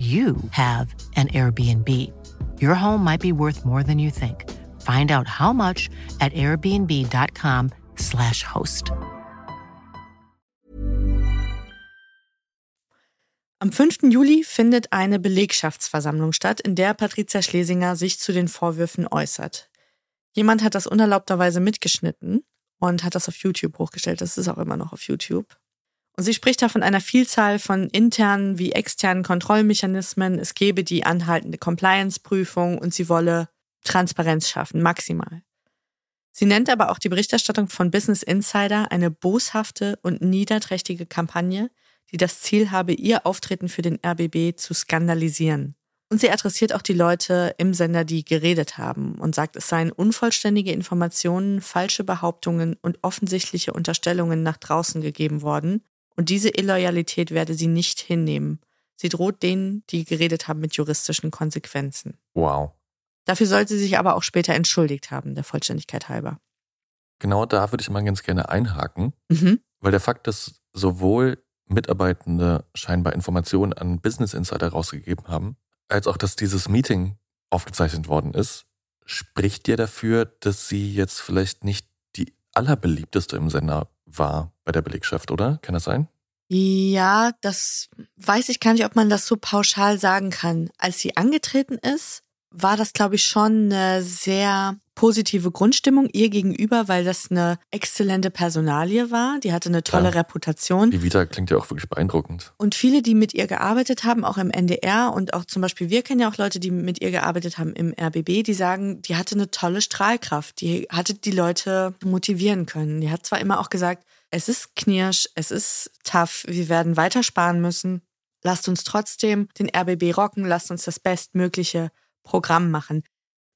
you have an Airbnb. Your home might be worth more than you think. Find out how much at airbnb.com/slash host. Am 5. Juli findet eine Belegschaftsversammlung statt, in der Patricia Schlesinger sich zu den Vorwürfen äußert. Jemand hat das unerlaubterweise mitgeschnitten und hat das auf YouTube hochgestellt. Das ist auch immer noch auf YouTube. Und sie spricht da von einer Vielzahl von internen wie externen Kontrollmechanismen. Es gebe die anhaltende Compliance-Prüfung und sie wolle Transparenz schaffen, maximal. Sie nennt aber auch die Berichterstattung von Business Insider eine boshafte und niederträchtige Kampagne, die das Ziel habe, ihr Auftreten für den RBB zu skandalisieren. Und sie adressiert auch die Leute im Sender, die geredet haben und sagt, es seien unvollständige Informationen, falsche Behauptungen und offensichtliche Unterstellungen nach draußen gegeben worden. Und diese Illoyalität werde sie nicht hinnehmen. Sie droht denen, die geredet haben, mit juristischen Konsequenzen. Wow. Dafür soll sie sich aber auch später entschuldigt haben, der Vollständigkeit halber. Genau da würde ich mal ganz gerne einhaken, Mhm. weil der Fakt, dass sowohl Mitarbeitende scheinbar Informationen an Business Insider rausgegeben haben, als auch, dass dieses Meeting aufgezeichnet worden ist, spricht dir dafür, dass sie jetzt vielleicht nicht die allerbeliebteste im Sender war bei der Belegschaft, oder? Kann das sein? Ja, das weiß ich gar nicht, ob man das so pauschal sagen kann. Als sie angetreten ist, war das, glaube ich, schon eine sehr positive Grundstimmung ihr gegenüber, weil das eine exzellente Personalie war. Die hatte eine tolle Klar. Reputation. Die Vita klingt ja auch wirklich beeindruckend. Und viele, die mit ihr gearbeitet haben, auch im NDR und auch zum Beispiel, wir kennen ja auch Leute, die mit ihr gearbeitet haben im RBB, die sagen, die hatte eine tolle Strahlkraft. Die hatte die Leute motivieren können. Die hat zwar immer auch gesagt, es ist knirsch, es ist tough, wir werden weiter sparen müssen. Lasst uns trotzdem den RBB rocken, lasst uns das bestmögliche Programm machen.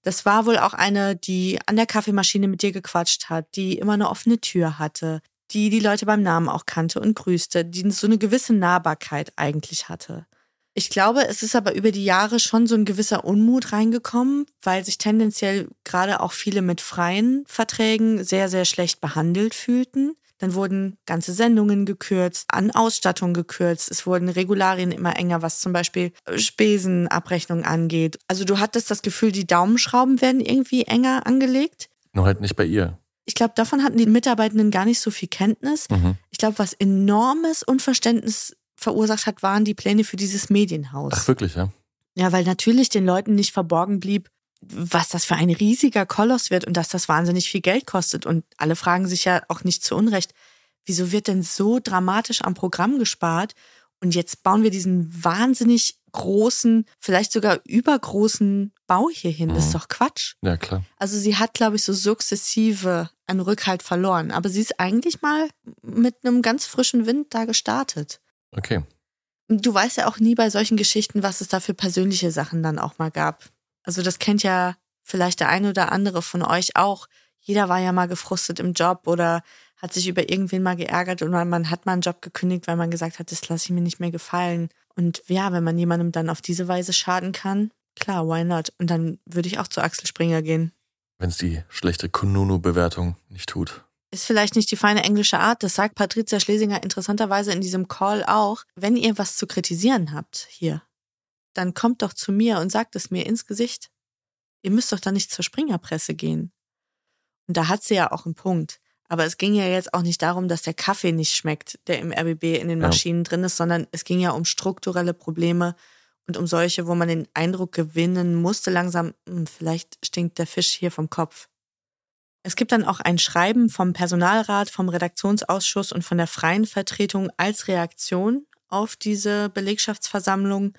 Das war wohl auch eine, die an der Kaffeemaschine mit dir gequatscht hat, die immer eine offene Tür hatte, die die Leute beim Namen auch kannte und grüßte, die so eine gewisse Nahbarkeit eigentlich hatte. Ich glaube, es ist aber über die Jahre schon so ein gewisser Unmut reingekommen, weil sich tendenziell gerade auch viele mit freien Verträgen sehr, sehr schlecht behandelt fühlten. Dann wurden ganze Sendungen gekürzt, an Ausstattung gekürzt. Es wurden Regularien immer enger, was zum Beispiel Spesenabrechnung angeht. Also du hattest das Gefühl, die Daumenschrauben werden irgendwie enger angelegt. Nur halt nicht bei ihr. Ich glaube, davon hatten die Mitarbeitenden gar nicht so viel Kenntnis. Mhm. Ich glaube, was enormes Unverständnis verursacht hat, waren die Pläne für dieses Medienhaus. Ach, wirklich, ja? Ja, weil natürlich den Leuten nicht verborgen blieb, was das für ein riesiger Koloss wird und dass das wahnsinnig viel Geld kostet. Und alle fragen sich ja auch nicht zu Unrecht, wieso wird denn so dramatisch am Programm gespart? Und jetzt bauen wir diesen wahnsinnig großen, vielleicht sogar übergroßen Bau hier hin. Das ist doch Quatsch. Ja, klar. Also sie hat, glaube ich, so sukzessive einen Rückhalt verloren. Aber sie ist eigentlich mal mit einem ganz frischen Wind da gestartet. Okay. Du weißt ja auch nie bei solchen Geschichten, was es da für persönliche Sachen dann auch mal gab. Also das kennt ja vielleicht der eine oder andere von euch auch. Jeder war ja mal gefrustet im Job oder hat sich über irgendwen mal geärgert und man hat mal einen Job gekündigt, weil man gesagt hat, das lasse ich mir nicht mehr gefallen. Und ja, wenn man jemandem dann auf diese Weise schaden kann, klar, why not? Und dann würde ich auch zu Axel Springer gehen. Wenn es die schlechte Kununu-Bewertung nicht tut. Ist vielleicht nicht die feine englische Art, das sagt Patricia Schlesinger interessanterweise in diesem Call auch. Wenn ihr was zu kritisieren habt hier, dann kommt doch zu mir und sagt es mir ins Gesicht. Ihr müsst doch dann nicht zur Springerpresse gehen. Und da hat sie ja auch einen Punkt. Aber es ging ja jetzt auch nicht darum, dass der Kaffee nicht schmeckt, der im RBB in den Ja. Maschinen drin ist, sondern es ging ja um strukturelle Probleme und um solche, wo man den Eindruck gewinnen musste, langsam, hm, vielleicht stinkt der Fisch hier vom Kopf. Es gibt dann auch ein Schreiben vom Personalrat, vom Redaktionsausschuss und von der freien Vertretung als Reaktion auf diese Belegschaftsversammlung,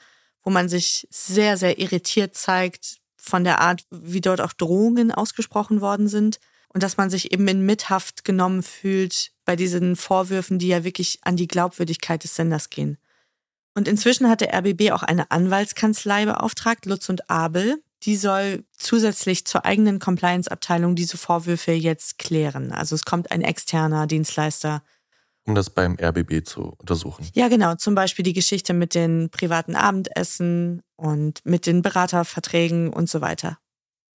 wo man sich sehr, sehr irritiert zeigt von der Art, wie dort auch Drohungen ausgesprochen worden sind und dass man sich eben in Mithaft genommen fühlt bei diesen Vorwürfen, die ja wirklich an die Glaubwürdigkeit des Senders gehen. Und inzwischen hat der RBB auch eine Anwaltskanzlei beauftragt, Lutz und Abel. Die soll zusätzlich zur eigenen Compliance-Abteilung diese Vorwürfe jetzt klären. Also es kommt ein externer Dienstleister. Um das beim RBB zu untersuchen. Ja, genau. Zum Beispiel die Geschichte mit den privaten Abendessen und mit den Beraterverträgen und so weiter.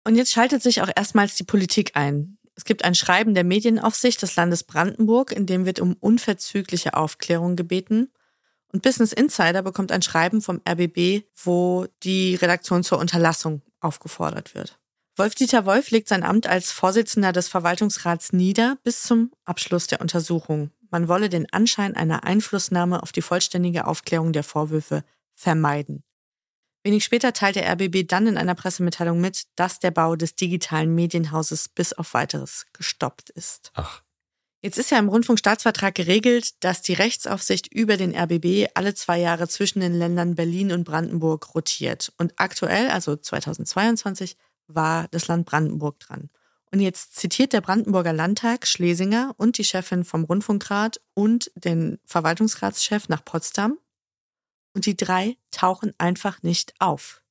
Und jetzt schaltet sich auch erstmals die Politik ein. Es gibt ein Schreiben der Medienaufsicht des Landes Brandenburg, in dem wird um unverzügliche Aufklärung gebeten. Und Business Insider bekommt ein Schreiben vom RBB, wo die Redaktion zur Unterlassung aufgefordert wird. Wolf-Dieter Wolf legt sein Amt als Vorsitzender des Verwaltungsrats nieder bis zum Abschluss der Untersuchung. Man wolle den Anschein einer Einflussnahme auf die vollständige Aufklärung der Vorwürfe vermeiden. Wenig später teilt der RBB dann in einer Pressemitteilung mit, dass der Bau des digitalen Medienhauses bis auf weiteres gestoppt ist. Ach, Jetzt ist ja im Rundfunkstaatsvertrag geregelt, dass die Rechtsaufsicht über den RBB alle zwei Jahre zwischen den Ländern Berlin und Brandenburg rotiert. Und aktuell, also 2022, war das Land Brandenburg dran. Und jetzt zitiert der Brandenburger Landtag Schlesinger und die Chefin vom Rundfunkrat und den Verwaltungsratschef nach Potsdam. Und die drei tauchen einfach nicht auf.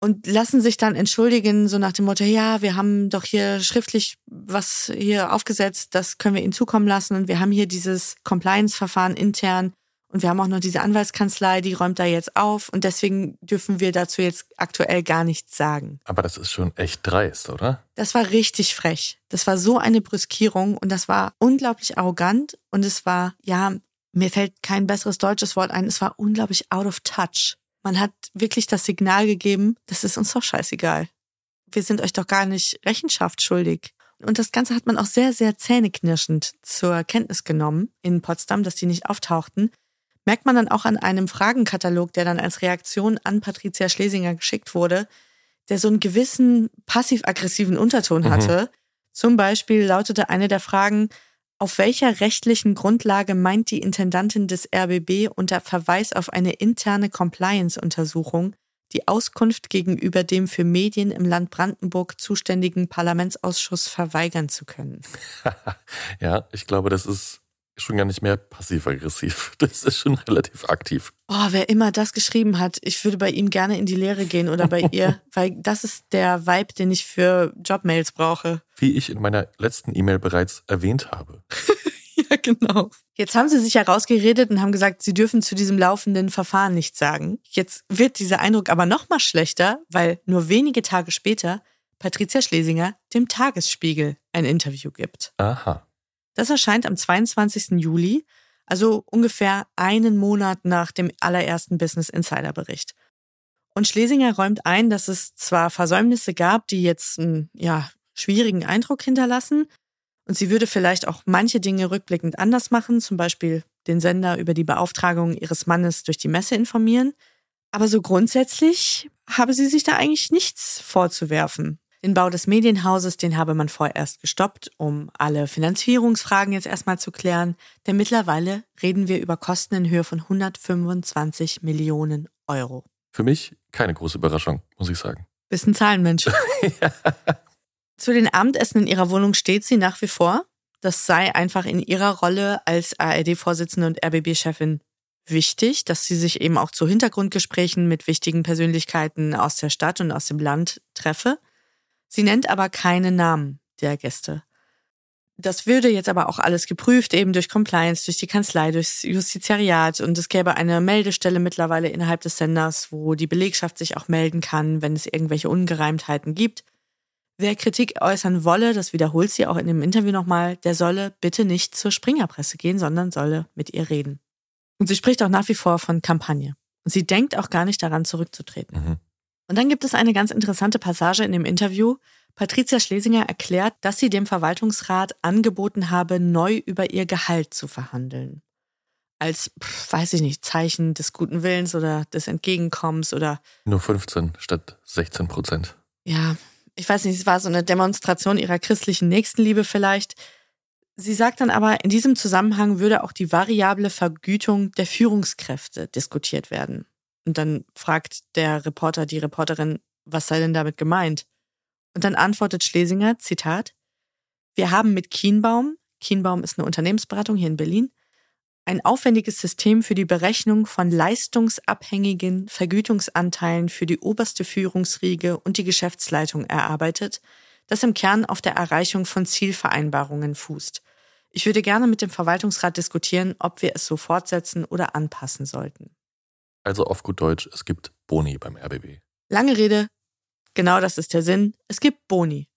Und lassen sich dann entschuldigen, so nach dem Motto, ja, wir haben doch hier schriftlich was hier aufgesetzt, das können wir Ihnen zukommen lassen. Und wir haben hier dieses Compliance-Verfahren intern. Und wir haben auch noch diese Anwaltskanzlei, die räumt da jetzt auf. Und deswegen dürfen wir dazu jetzt aktuell gar nichts sagen. aber das ist schon echt dreist, oder? Das war richtig frech. Das war so eine Brüskierung und das war unglaublich arrogant und es war, ja, mir fällt kein besseres deutsches Wort ein, es war unglaublich out of touch. Man hat wirklich das Signal gegeben, das ist uns doch scheißegal. Wir sind euch doch gar nicht Rechenschaft schuldig. Und das Ganze hat man auch sehr, sehr zähneknirschend zur Kenntnis genommen in Potsdam, dass die nicht auftauchten. Merkt man dann auch an einem Fragenkatalog, der dann als Reaktion an Patricia Schlesinger geschickt wurde, der so einen gewissen passiv-aggressiven Unterton Mhm. hatte. Zum Beispiel lautete eine der Fragen, auf welcher rechtlichen Grundlage meint die Intendantin des RBB unter Verweis auf eine interne Compliance-Untersuchung die Auskunft gegenüber dem für Medien im Land Brandenburg zuständigen Parlamentsausschuss verweigern zu können? ja, ich glaube, das ist schon gar nicht mehr passiv-aggressiv. Das ist schon relativ aktiv. Oh, wer immer das geschrieben hat, ich würde bei ihm gerne in die Lehre gehen oder bei ihr, weil das ist der Vibe, den ich für Jobmails brauche. Wie ich in meiner letzten E-Mail bereits erwähnt habe. Ja, genau. Jetzt haben sie sich herausgeredet und haben gesagt, sie dürfen zu diesem laufenden Verfahren nichts sagen. Jetzt wird dieser Eindruck aber noch mal schlechter, weil nur wenige Tage später Patricia Schlesinger dem Tagesspiegel ein Interview gibt. Aha. Das erscheint am 22. Juli, also ungefähr einen Monat nach dem allerersten Business Insider Bericht. Und Schlesinger räumt ein, dass es zwar Versäumnisse gab, die jetzt einen ja, schwierigen Eindruck hinterlassen, und sie würde vielleicht auch manche Dinge rückblickend anders machen, zum Beispiel den Sender über die Beauftragung ihres Mannes durch die Messe informieren. Aber so grundsätzlich habe sie sich da eigentlich nichts vorzuwerfen. Den Bau des Medienhauses, den habe man vorerst gestoppt, um alle Finanzierungsfragen jetzt erstmal zu klären. Denn mittlerweile reden wir über Kosten in Höhe von 125 Millionen Euro. Für mich keine große Überraschung, muss ich sagen. Bist ein Zahlenmensch. Zu den Abendessen in ihrer Wohnung steht sie nach wie vor. Das sei einfach in ihrer Rolle als ARD-Vorsitzende und RBB-Chefin wichtig, dass sie sich eben auch zu Hintergrundgesprächen mit wichtigen Persönlichkeiten aus der Stadt und aus dem Land treffe. Sie nennt aber keine Namen der Gäste. Das würde jetzt aber auch alles geprüft, eben durch Compliance, durch die Kanzlei, durchs Justiziariat. Und es gäbe eine Meldestelle mittlerweile innerhalb des Senders, wo die Belegschaft sich auch melden kann, wenn es irgendwelche Ungereimtheiten gibt. Wer Kritik äußern wolle, das wiederholt sie auch in dem Interview nochmal, der solle bitte nicht zur Springerpresse gehen, sondern solle mit ihr reden. Und sie spricht auch nach wie vor von Kampagne. Und sie denkt auch gar nicht daran, zurückzutreten. Mhm. Und dann gibt es eine ganz interessante Passage in dem Interview. Patricia Schlesinger erklärt, dass sie dem Verwaltungsrat angeboten habe, neu über ihr Gehalt zu verhandeln. Als, pf, weiß ich nicht, Zeichen des guten Willens oder des Entgegenkommens oder Nur 15 statt 16 Prozent. ja, ich weiß nicht, es war so eine Demonstration ihrer christlichen Nächstenliebe vielleicht. Sie sagt dann aber, in diesem Zusammenhang würde auch die variable Vergütung der Führungskräfte diskutiert werden. Und dann fragt der Reporter die Reporterin, was sei denn damit gemeint? Und dann antwortet Schlesinger, Zitat, wir haben mit Kienbaum, Kienbaum ist eine Unternehmensberatung hier in Berlin, ein aufwendiges System für die Berechnung von leistungsabhängigen Vergütungsanteilen für die oberste Führungsriege und die Geschäftsleitung erarbeitet, das im Kern auf der Erreichung von Zielvereinbarungen fußt. Ich würde gerne mit dem Verwaltungsrat diskutieren, ob wir es so fortsetzen oder anpassen sollten. Also auf gut Deutsch, es gibt Boni beim RBB. Lange Rede, genau das ist der Sinn. Es gibt Boni.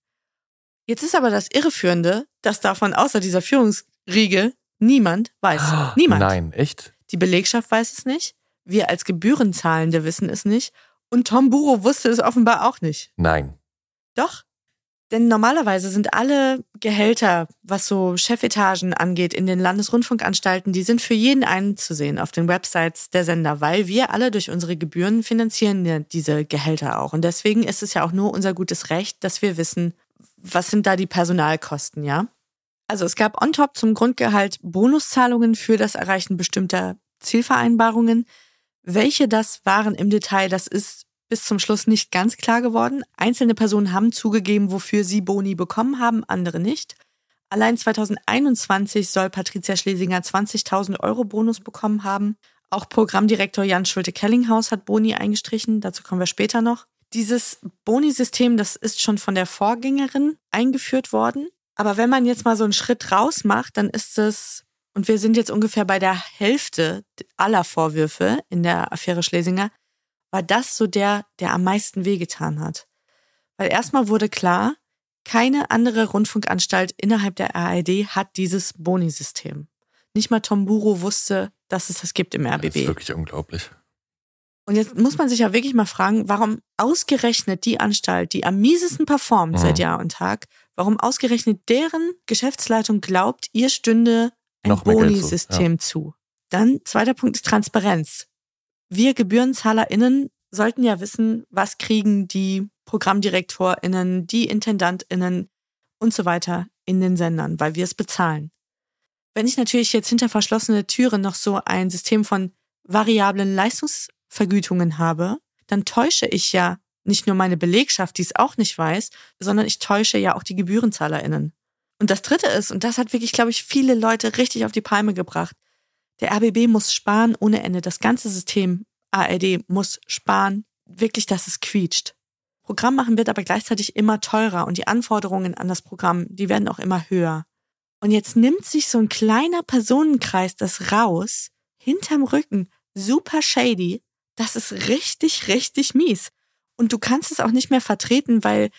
Jetzt ist aber das Irreführende, dass davon außer dieser Führungsriege niemand weiß. Niemand. Nein, echt? Die Belegschaft weiß es nicht. Wir als Gebührenzahlende wissen es nicht. Und Tom Buro wusste es offenbar auch nicht. Nein. Doch. Denn normalerweise sind alle Gehälter, was so Chefetagen angeht, in den Landesrundfunkanstalten, die sind für jeden einzusehen auf den Websites der Sender, weil wir alle durch unsere Gebühren finanzieren ja diese Gehälter auch. Und deswegen ist es ja auch nur unser gutes Recht, dass wir wissen, was sind da die Personalkosten, ja? Also es gab on top zum Grundgehalt Bonuszahlungen für das Erreichen bestimmter Zielvereinbarungen. Welche das waren im Detail, das ist bis zum Schluss nicht ganz klar geworden. Einzelne Personen haben zugegeben, wofür sie Boni bekommen haben, andere nicht. Allein 2021 soll Patricia Schlesinger 20.000 Euro Bonus bekommen haben. Auch Programmdirektor Jan Schulte-Kellinghaus hat Boni eingestrichen, dazu kommen wir später noch. Dieses Boni-System, das ist schon von der Vorgängerin eingeführt worden. Aber wenn man jetzt mal so einen Schritt raus macht, dann ist es, und wir sind jetzt ungefähr bei der Hälfte aller Vorwürfe in der Affäre Schlesinger, war das so der, der am meisten wehgetan hat. Weil erstmal wurde klar, keine andere Rundfunkanstalt innerhalb der ARD hat dieses Boni-System. Nicht mal Tom Buro wusste, dass es das gibt im RBB. Das ist wirklich unglaublich. Und jetzt muss man sich ja wirklich mal fragen, warum ausgerechnet die Anstalt, die am miesesten performt Mhm. seit Jahr und Tag, warum ausgerechnet deren Geschäftsleitung glaubt, ihr stünde ein Geld zu, Boni-System zu. Dann zweiter Punkt ist Transparenz. Wir GebührenzahlerInnen sollten ja wissen, was kriegen die ProgrammdirektorInnen, die IntendantInnen und so weiter in den Sendern, weil wir es bezahlen. Wenn ich natürlich jetzt hinter verschlossene Türen noch so ein System von variablen Leistungsvergütungen habe, dann täusche ich ja nicht nur meine Belegschaft, die es auch nicht weiß, sondern ich täusche ja auch die GebührenzahlerInnen. Und das dritte ist, und das hat wirklich, glaube ich, viele Leute richtig auf die Palme gebracht, der RBB muss sparen ohne Ende. Das ganze System ARD muss sparen, wirklich, dass es quietscht. Programm machen wird aber gleichzeitig immer teurer und die Anforderungen an das Programm, die werden auch immer höher. Und jetzt nimmt sich so ein kleiner Personenkreis das raus, hinterm Rücken, super shady. Das ist richtig, richtig mies. Und du kannst es auch nicht mehr vertreten, weil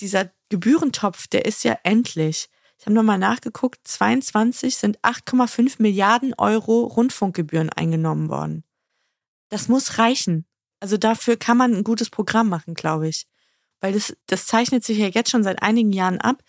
dieser Gebührentopf, der ist ja endlich. Ich habe nochmal nachgeguckt, 22 sind 8,5 Milliarden Euro Rundfunkgebühren eingenommen worden. Das muss reichen. Also dafür kann man ein gutes Programm machen, glaube ich. Weil das, das zeichnet sich ja jetzt schon seit einigen Jahren ab.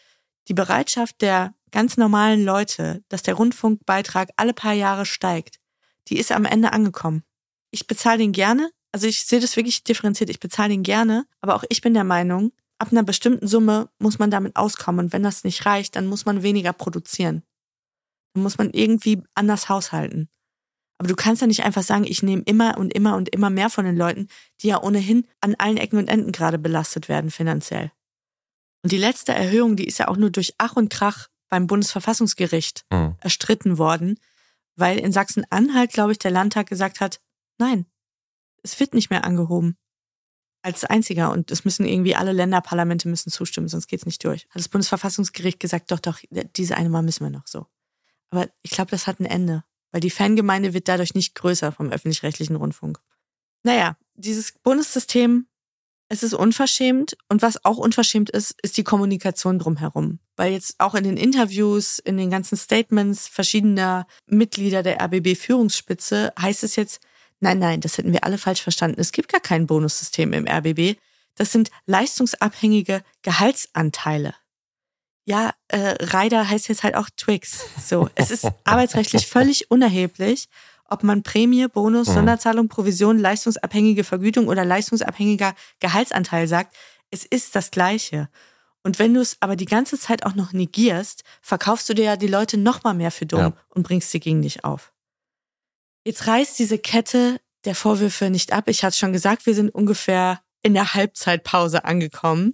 Die Bereitschaft der ganz normalen Leute, dass der Rundfunkbeitrag alle paar Jahre steigt, die ist am Ende angekommen. Ich bezahle den gerne, also ich sehe das wirklich differenziert. Ich bezahle ihn gerne, aber auch ich bin der Meinung, ab einer bestimmten Summe muss man damit auskommen. Und wenn das nicht reicht, dann muss man weniger produzieren. Dann muss man irgendwie anders haushalten. Aber du kannst ja nicht einfach sagen, ich nehme immer und immer und immer mehr von den Leuten, die ja ohnehin an allen Ecken und Enden gerade belastet werden finanziell. Und die letzte Erhöhung, die ist ja auch nur durch Ach und Krach beim Bundesverfassungsgericht mhm. erstritten worden, weil in Sachsen-Anhalt, glaube ich, der Landtag gesagt hat, nein, es wird nicht mehr angehoben. Als einziger. Und es müssen irgendwie alle Länderparlamente müssen zustimmen, sonst geht's nicht durch. Hat das Bundesverfassungsgericht gesagt, doch, doch, diese eine Mal müssen wir noch so. Aber ich glaube, das hat ein Ende. Weil die Fangemeinde wird dadurch nicht größer vom öffentlich-rechtlichen Rundfunk. Naja, dieses Bundessystem, es ist unverschämt. Und was auch unverschämt ist, ist die Kommunikation drumherum. Weil jetzt auch in den Interviews, in den ganzen Statements verschiedener Mitglieder der RBB-Führungsspitze heißt es jetzt, Nein, nein, das hätten wir alle falsch verstanden. Es gibt gar kein Bonussystem im RBB. Das sind leistungsabhängige Gehaltsanteile. Ja, äh, Rider heißt jetzt halt auch Twix. So, es ist arbeitsrechtlich völlig unerheblich, ob man Prämie, Bonus, mhm. Sonderzahlung, Provision, leistungsabhängige Vergütung oder leistungsabhängiger Gehaltsanteil sagt. Es ist das Gleiche. Und wenn du es aber die ganze Zeit auch noch negierst, verkaufst du dir ja die Leute noch mal mehr für dumm ja. und bringst sie gegen dich auf. Jetzt reißt diese Kette der Vorwürfe nicht ab. Ich hatte schon gesagt, wir sind ungefähr in der Halbzeitpause angekommen.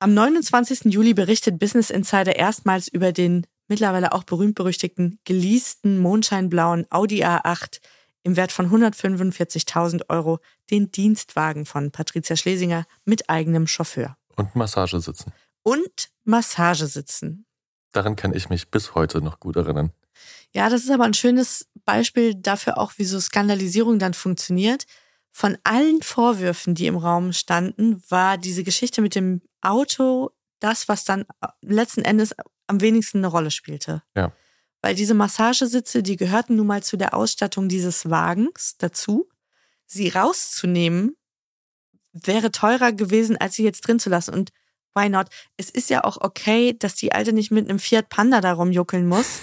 Am 29. Juli berichtet Business Insider erstmals über den mittlerweile auch berühmt-berüchtigten geleasten mondscheinblauen Audi A8 im Wert von 145.000 Euro, den Dienstwagen von Patricia Schlesinger mit eigenem Chauffeur. Und Massagesitzen. Und Massagesitzen. Daran kann ich mich bis heute noch gut erinnern. Ja, das ist aber ein schönes Beispiel dafür auch, wie so Skandalisierung dann funktioniert. Von allen Vorwürfen, die im Raum standen, war diese Geschichte mit dem Auto das, was dann letzten Endes am wenigsten eine Rolle spielte. Ja. Weil diese Massagesitze, die gehörten nun mal zu der Ausstattung dieses Wagens dazu. Sie rauszunehmen, wäre teurer gewesen, als sie jetzt drin zu lassen. Und why not? Es ist ja auch okay, dass die Alte nicht mit einem Fiat Panda da rumjuckeln muss.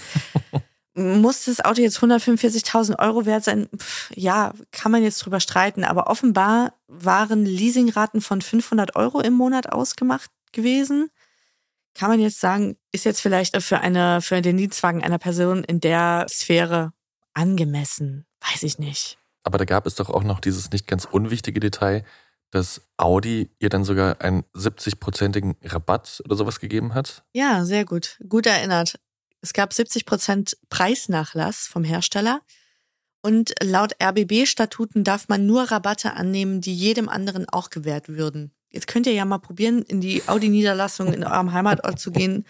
muss das Auto jetzt 145.000 Euro wert sein? Pff, ja, kann man jetzt drüber streiten. Aber offenbar waren Leasingraten von 500 Euro im Monat ausgemacht gewesen. Kann man jetzt sagen, ist jetzt vielleicht für eine, für den Dienstwagen einer Person in der Sphäre angemessen? Weiß ich nicht. Aber da gab es doch auch noch dieses nicht ganz unwichtige Detail, dass Audi ihr dann sogar einen 70-prozentigen Rabatt oder sowas gegeben hat. Ja, sehr gut. Gut erinnert. Es gab 70 Prozent Preisnachlass vom Hersteller. Und laut RBB-Statuten darf man nur Rabatte annehmen, die jedem anderen auch gewährt würden. Jetzt könnt ihr ja mal probieren, in die Audi-Niederlassung in eurem Heimatort zu gehen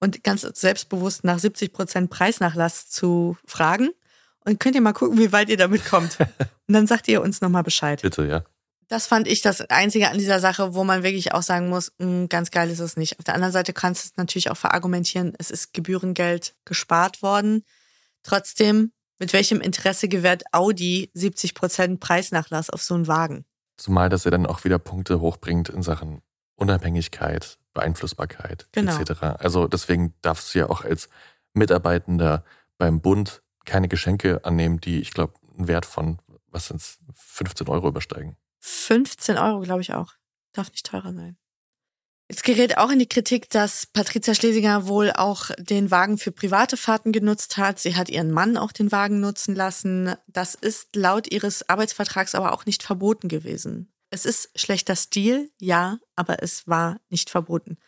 und ganz selbstbewusst nach 70 Prozent Preisnachlass zu fragen. Und könnt ihr mal gucken, wie weit ihr damit kommt. Und dann sagt ihr uns nochmal Bescheid. Bitte, ja. Das fand ich das Einzige an dieser Sache, wo man wirklich auch sagen muss, mh, hm, ganz geil ist es nicht. Auf der anderen Seite kannst du es natürlich auch verargumentieren, es ist Gebührengeld gespart worden. Trotzdem, mit welchem Interesse gewährt Audi 70 Prozent Preisnachlass auf so einen Wagen? Zumal dass er dann auch wieder Punkte hochbringt in Sachen Unabhängigkeit, Beeinflussbarkeit genau. etc. Also deswegen darfst du ja auch als Mitarbeitender beim Bund keine Geschenke annehmen, die, ich glaube, einen Wert von, was sind 15 Euro übersteigen. 15 Euro, glaube ich auch. Darf nicht teurer sein. Es gerät auch in die Kritik, dass Patricia Schlesinger wohl auch den Wagen für private Fahrten genutzt hat. Sie hat ihren Mann auch den Wagen nutzen lassen. Das ist laut ihres Arbeitsvertrags aber auch nicht verboten gewesen. Es ist schlechter Stil, ja, aber es war nicht verboten.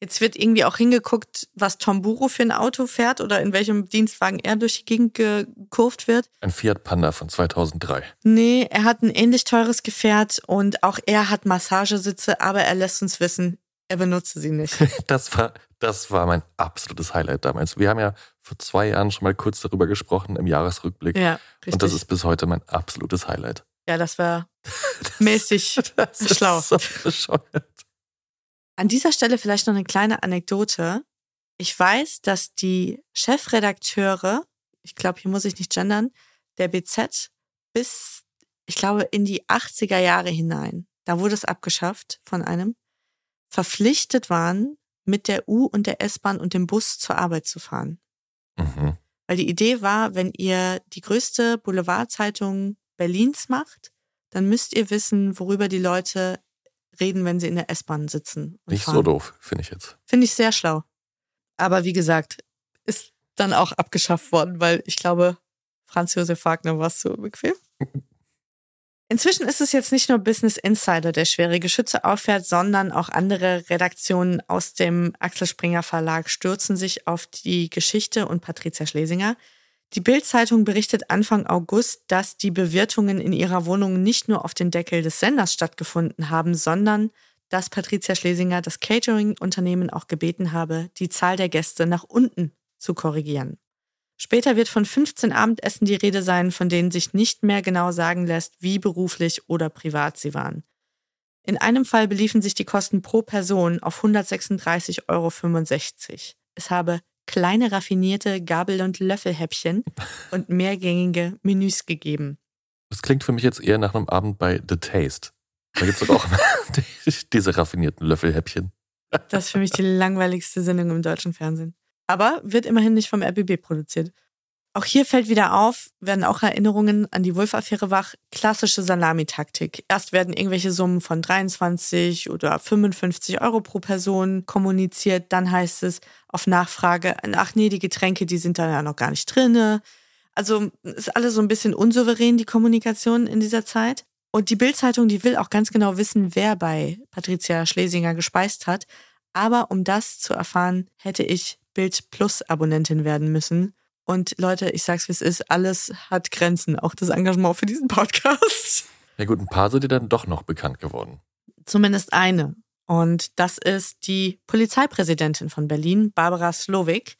Jetzt wird irgendwie auch hingeguckt, was Tom Buro für ein Auto fährt oder in welchem Dienstwagen er durch die Gegend gekurvt wird. Ein Fiat Panda von 2003. Nee, er hat ein ähnlich teures Gefährt und auch er hat Massagesitze, aber er lässt uns wissen, er benutze sie nicht. Das war, das war mein absolutes Highlight damals. Wir haben ja vor zwei Jahren schon mal kurz darüber gesprochen im Jahresrückblick. Ja, richtig. Und das ist bis heute mein absolutes Highlight. Ja, das war mäßig Das ist schlau. so bescheuert. An dieser Stelle vielleicht noch eine kleine Anekdote. Ich weiß, dass die Chefredakteure, ich glaube, hier muss ich nicht gendern, der BZ bis, ich glaube, in die 80er Jahre hinein, da wurde es abgeschafft von einem, verpflichtet waren, mit der U- und der S-Bahn und dem Bus zur Arbeit zu fahren. Mhm. Weil die Idee war, wenn ihr die größte Boulevardzeitung Berlins macht, dann müsst ihr wissen, worüber die Leute reden, wenn sie in der S-Bahn sitzen. Nicht fahren. so doof, finde ich jetzt. Finde ich sehr schlau. Aber wie gesagt, ist dann auch abgeschafft worden, weil ich glaube, Franz Josef Wagner war es zu bequem. Inzwischen ist es jetzt nicht nur Business Insider, der schwere Geschütze auffährt, sondern auch andere Redaktionen aus dem Axel Springer Verlag stürzen sich auf die Geschichte und Patricia Schlesinger. Die Bild-Zeitung berichtet Anfang August, dass die Bewirtungen in ihrer Wohnung nicht nur auf den Deckel des Senders stattgefunden haben, sondern dass Patricia Schlesinger das Catering-Unternehmen auch gebeten habe, die Zahl der Gäste nach unten zu korrigieren. Später wird von 15 Abendessen die Rede sein, von denen sich nicht mehr genau sagen lässt, wie beruflich oder privat sie waren. In einem Fall beliefen sich die Kosten pro Person auf 136,65 Euro. Es habe kleine raffinierte Gabel- und Löffelhäppchen und mehrgängige Menüs gegeben. Das klingt für mich jetzt eher nach einem Abend bei The Taste. Da gibt es auch die- diese raffinierten Löffelhäppchen. Das ist für mich die langweiligste Sendung im deutschen Fernsehen. Aber wird immerhin nicht vom RBB produziert. Auch hier fällt wieder auf, werden auch Erinnerungen an die Wolf-Affäre wach, klassische Salamitaktik. Erst werden irgendwelche Summen von 23 oder 55 Euro pro Person kommuniziert, dann heißt es auf Nachfrage, ach nee, die Getränke, die sind da ja noch gar nicht drinne. Also ist alles so ein bisschen unsouverän, die Kommunikation in dieser Zeit. Und die Bild-Zeitung, die will auch ganz genau wissen, wer bei Patricia Schlesinger gespeist hat. Aber um das zu erfahren, hätte ich Bild Plus Abonnentin werden müssen. Und Leute, ich sag's wie es ist, alles hat Grenzen, auch das Engagement für diesen Podcast. Ja gut, ein paar sind dir dann doch noch bekannt geworden. Zumindest eine. Und das ist die Polizeipräsidentin von Berlin, Barbara Slowik.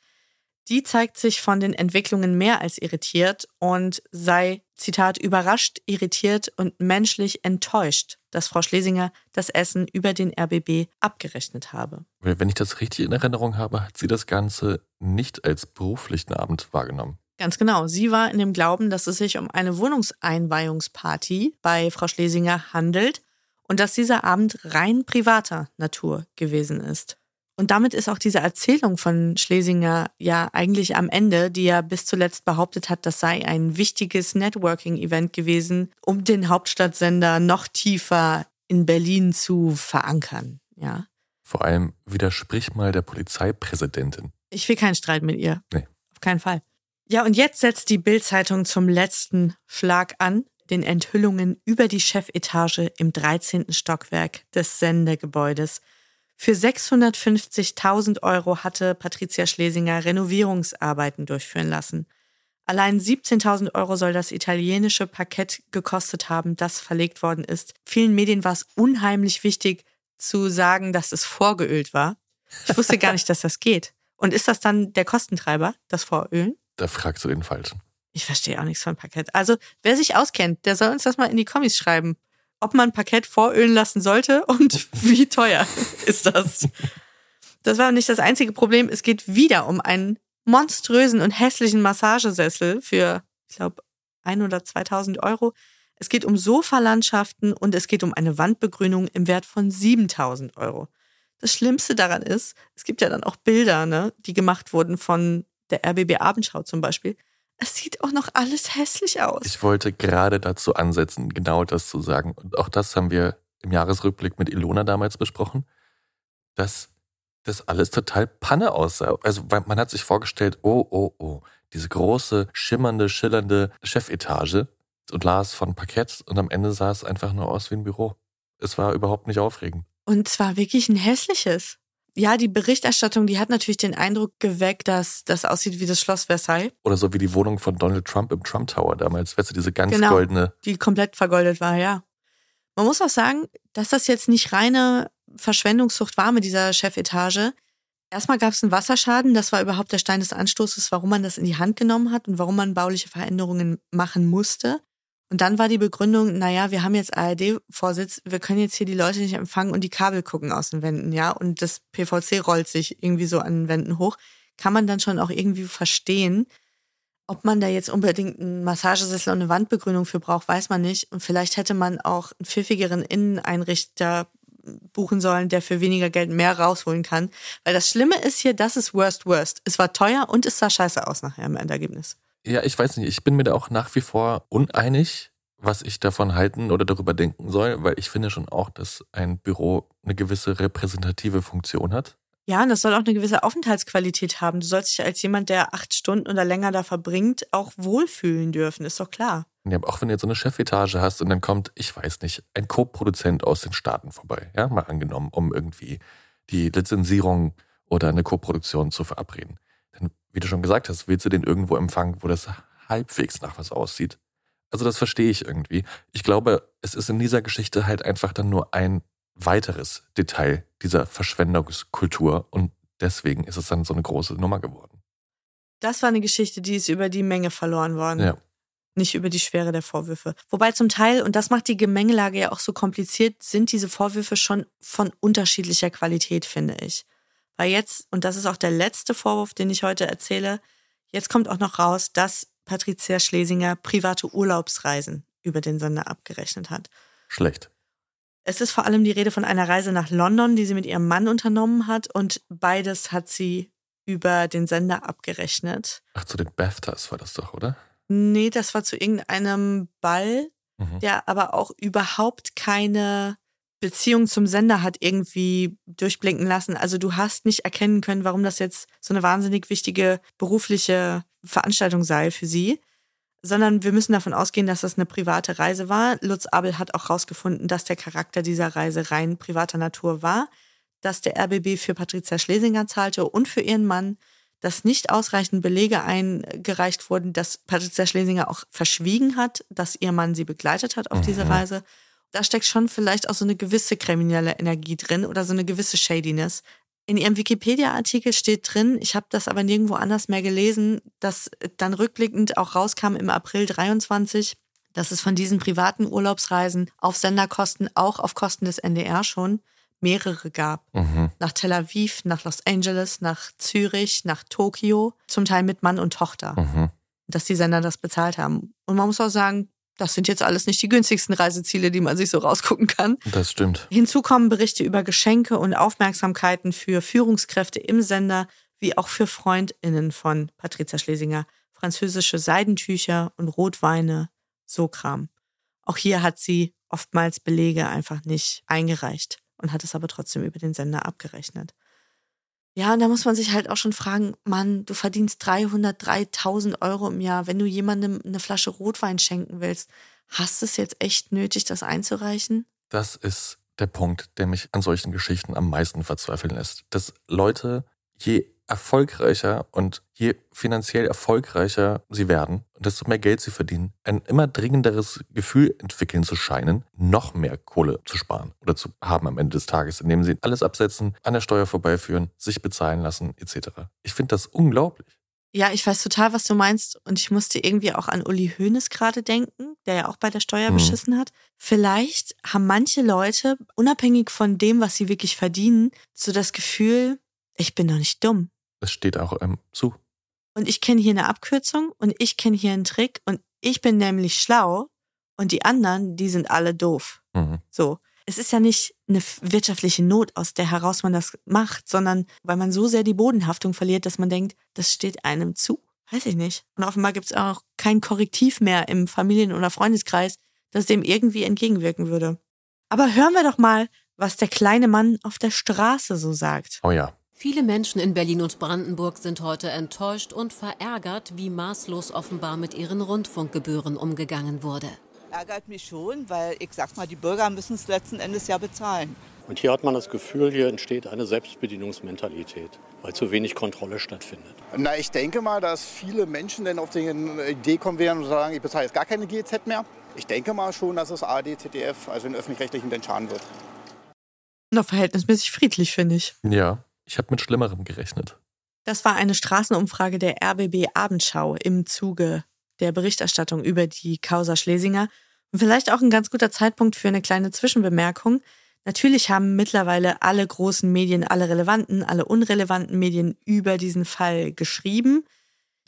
Die zeigt sich von den Entwicklungen mehr als irritiert und sei, Zitat, überrascht, irritiert und menschlich enttäuscht, dass Frau Schlesinger das Essen über den RBB abgerechnet habe. Wenn ich das richtig in Erinnerung habe, hat sie das Ganze nicht als beruflichen Abend wahrgenommen. Ganz genau. Sie war in dem Glauben, dass es sich um eine Wohnungseinweihungsparty bei Frau Schlesinger handelt und dass dieser Abend rein privater Natur gewesen ist. Und damit ist auch diese Erzählung von Schlesinger ja eigentlich am Ende, die ja bis zuletzt behauptet hat, das sei ein wichtiges Networking-Event gewesen, um den Hauptstadtsender noch tiefer in Berlin zu verankern. Ja. Vor allem widersprich mal der Polizeipräsidentin. Ich will keinen Streit mit ihr. Nee. Auf keinen Fall. Ja, und jetzt setzt die Bild-Zeitung zum letzten Schlag an, den Enthüllungen über die Chefetage im 13. Stockwerk des Sendegebäudes. Für 650.000 Euro hatte Patricia Schlesinger Renovierungsarbeiten durchführen lassen. Allein 17.000 Euro soll das italienische Parkett gekostet haben, das verlegt worden ist. Vielen Medien war es unheimlich wichtig zu sagen, dass es vorgeölt war. Ich wusste gar nicht, dass das geht. Und ist das dann der Kostentreiber, das Vorölen? Da fragst du den Falschen. Ich verstehe auch nichts von Parkett. Also, wer sich auskennt, der soll uns das mal in die Kommis schreiben. Ob man Parkett vorölen lassen sollte und wie teuer ist das? Das war nicht das einzige Problem. Es geht wieder um einen monströsen und hässlichen Massagesessel für, ich glaube, ein oder 2000 Euro. Es geht um Sofalandschaften und es geht um eine Wandbegrünung im Wert von 7000 Euro. Das Schlimmste daran ist, es gibt ja dann auch Bilder, ne, die gemacht wurden von der RBB Abendschau zum Beispiel. Es sieht auch noch alles hässlich aus. Ich wollte gerade dazu ansetzen, genau das zu sagen. Und auch das haben wir im Jahresrückblick mit Ilona damals besprochen, dass das alles total Panne aussah. Also man hat sich vorgestellt, oh, oh, oh, diese große, schimmernde, schillernde Chefetage und las von Parkett und am Ende sah es einfach nur aus wie ein Büro. Es war überhaupt nicht aufregend. Und zwar wirklich ein hässliches. Ja, die Berichterstattung, die hat natürlich den Eindruck geweckt, dass das aussieht wie das Schloss Versailles. Oder so wie die Wohnung von Donald Trump im Trump Tower damals, weißt du, diese ganz genau, goldene. Die komplett vergoldet war, ja. Man muss auch sagen, dass das jetzt nicht reine Verschwendungssucht war mit dieser Chefetage. Erstmal gab es einen Wasserschaden, das war überhaupt der Stein des Anstoßes, warum man das in die Hand genommen hat und warum man bauliche Veränderungen machen musste. Und dann war die Begründung, naja, wir haben jetzt ARD-Vorsitz, wir können jetzt hier die Leute nicht empfangen und die Kabel gucken aus den Wänden, ja. Und das PVC rollt sich irgendwie so an den Wänden hoch. Kann man dann schon auch irgendwie verstehen. Ob man da jetzt unbedingt einen Massagesessel und eine Wandbegrünung für braucht, weiß man nicht. Und vielleicht hätte man auch einen pfiffigeren Inneneinrichter buchen sollen, der für weniger Geld mehr rausholen kann. Weil das Schlimme ist hier, das ist worst worst. Es war teuer und es sah scheiße aus nachher im Endergebnis. Ja, ich weiß nicht. Ich bin mir da auch nach wie vor uneinig, was ich davon halten oder darüber denken soll, weil ich finde schon auch, dass ein Büro eine gewisse repräsentative Funktion hat. Ja, und das soll auch eine gewisse Aufenthaltsqualität haben. Du sollst dich als jemand, der acht Stunden oder länger da verbringt, auch wohlfühlen dürfen, ist doch klar. Ja, auch wenn du jetzt so eine Chefetage hast und dann kommt, ich weiß nicht, ein Co-Produzent aus den Staaten vorbei, ja, mal angenommen, um irgendwie die Lizenzierung oder eine Co-Produktion zu verabreden. Wie du schon gesagt hast, willst du den irgendwo empfangen, wo das halbwegs nach was aussieht. Also das verstehe ich irgendwie. Ich glaube, es ist in dieser Geschichte halt einfach dann nur ein weiteres Detail dieser Verschwendungskultur und deswegen ist es dann so eine große Nummer geworden. Das war eine Geschichte, die ist über die Menge verloren worden. Ja. Nicht über die Schwere der Vorwürfe. Wobei zum Teil, und das macht die Gemengelage ja auch so kompliziert, sind diese Vorwürfe schon von unterschiedlicher Qualität, finde ich. Weil jetzt, und das ist auch der letzte Vorwurf, den ich heute erzähle, jetzt kommt auch noch raus, dass Patricia Schlesinger private Urlaubsreisen über den Sender abgerechnet hat. Schlecht. Es ist vor allem die Rede von einer Reise nach London, die sie mit ihrem Mann unternommen hat und beides hat sie über den Sender abgerechnet. Ach, zu den BAFTAs war das doch, oder? Nee, das war zu irgendeinem Ball, mhm. der aber auch überhaupt keine Beziehung zum Sender hat irgendwie durchblinken lassen. Also du hast nicht erkennen können, warum das jetzt so eine wahnsinnig wichtige berufliche Veranstaltung sei für sie sondern wir müssen davon ausgehen, dass das eine private Reise war. Lutz Abel hat auch herausgefunden, dass der Charakter dieser Reise rein privater Natur war, dass der RBB für Patricia Schlesinger zahlte und für ihren Mann, dass nicht ausreichend Belege eingereicht wurden, dass Patricia Schlesinger auch verschwiegen hat, dass ihr Mann sie begleitet hat auf mhm. diese Reise. Da steckt schon vielleicht auch so eine gewisse kriminelle Energie drin oder so eine gewisse Shadiness. In ihrem Wikipedia-Artikel steht drin, ich habe das aber nirgendwo anders mehr gelesen, dass dann rückblickend auch rauskam im April 23, dass es von diesen privaten Urlaubsreisen auf Senderkosten, auch auf Kosten des NDR schon, mehrere gab. Mhm. Nach Tel Aviv, nach Los Angeles, nach Zürich, nach Tokio, zum Teil mit Mann und Tochter. Mhm. Dass die Sender das bezahlt haben. Und man muss auch sagen, das sind jetzt alles nicht die günstigsten Reiseziele, die man sich so rausgucken kann. Das stimmt. Hinzu kommen Berichte über Geschenke und Aufmerksamkeiten für Führungskräfte im Sender, wie auch für FreundInnen von Patricia Schlesinger. Französische Seidentücher und Rotweine, so Kram. Auch hier hat sie oftmals Belege einfach nicht eingereicht und hat es aber trotzdem über den Sender abgerechnet. Ja, und da muss man sich halt auch schon fragen, Mann, du verdienst 300, 3000 Euro im Jahr. Wenn du jemandem eine Flasche Rotwein schenken willst, hast du es jetzt echt nötig, das einzureichen? Das ist der Punkt, der mich an solchen Geschichten am meisten verzweifeln lässt. Dass Leute, je erfolgreicher und je finanziell erfolgreicher sie werden und desto mehr Geld sie verdienen, ein immer dringenderes Gefühl entwickeln zu scheinen, noch mehr Kohle zu sparen oder zu haben am Ende des Tages, indem sie alles absetzen, an der Steuer vorbeiführen, sich bezahlen lassen etc. Ich finde das unglaublich. Ja, ich weiß total, was du meinst. Und ich musste irgendwie auch an Uli Hoeneß gerade denken, der ja auch bei der Steuer mhm. beschissen hat. Vielleicht haben manche Leute, unabhängig von dem, was sie wirklich verdienen, so das Gefühl, ich bin doch nicht dumm. Es steht auch ähm, zu. Und ich kenne hier eine Abkürzung und ich kenne hier einen Trick und ich bin nämlich schlau und die anderen, die sind alle doof. Mhm. So. Es ist ja nicht eine wirtschaftliche Not, aus der heraus man das macht, sondern weil man so sehr die Bodenhaftung verliert, dass man denkt, das steht einem zu. Weiß ich nicht. Und offenbar gibt es auch kein Korrektiv mehr im Familien- oder Freundeskreis, das dem irgendwie entgegenwirken würde. Aber hören wir doch mal, was der kleine Mann auf der Straße so sagt. Oh ja. Viele Menschen in Berlin und Brandenburg sind heute enttäuscht und verärgert, wie maßlos offenbar mit ihren Rundfunkgebühren umgegangen wurde. Ärgert mich schon, weil ich sag mal, die Bürger müssen es letzten Endes ja bezahlen. Und hier hat man das Gefühl, hier entsteht eine Selbstbedienungsmentalität, weil zu wenig Kontrolle stattfindet. Na, ich denke mal, dass viele Menschen dann auf die Idee kommen werden und sagen, ich bezahle jetzt gar keine GZ mehr. Ich denke mal schon, dass es ARD, ZDF, also den öffentlich-rechtlichen, den schaden wird. Noch verhältnismäßig friedlich, finde ich. Ja, ich habe mit Schlimmerem gerechnet. Das war eine Straßenumfrage der RBB Abendschau im Zuge der Berichterstattung über die Causa Schlesinger. Und vielleicht auch ein ganz guter Zeitpunkt für eine kleine Zwischenbemerkung. Natürlich haben mittlerweile alle großen Medien, alle relevanten, alle unrelevanten Medien über diesen Fall geschrieben.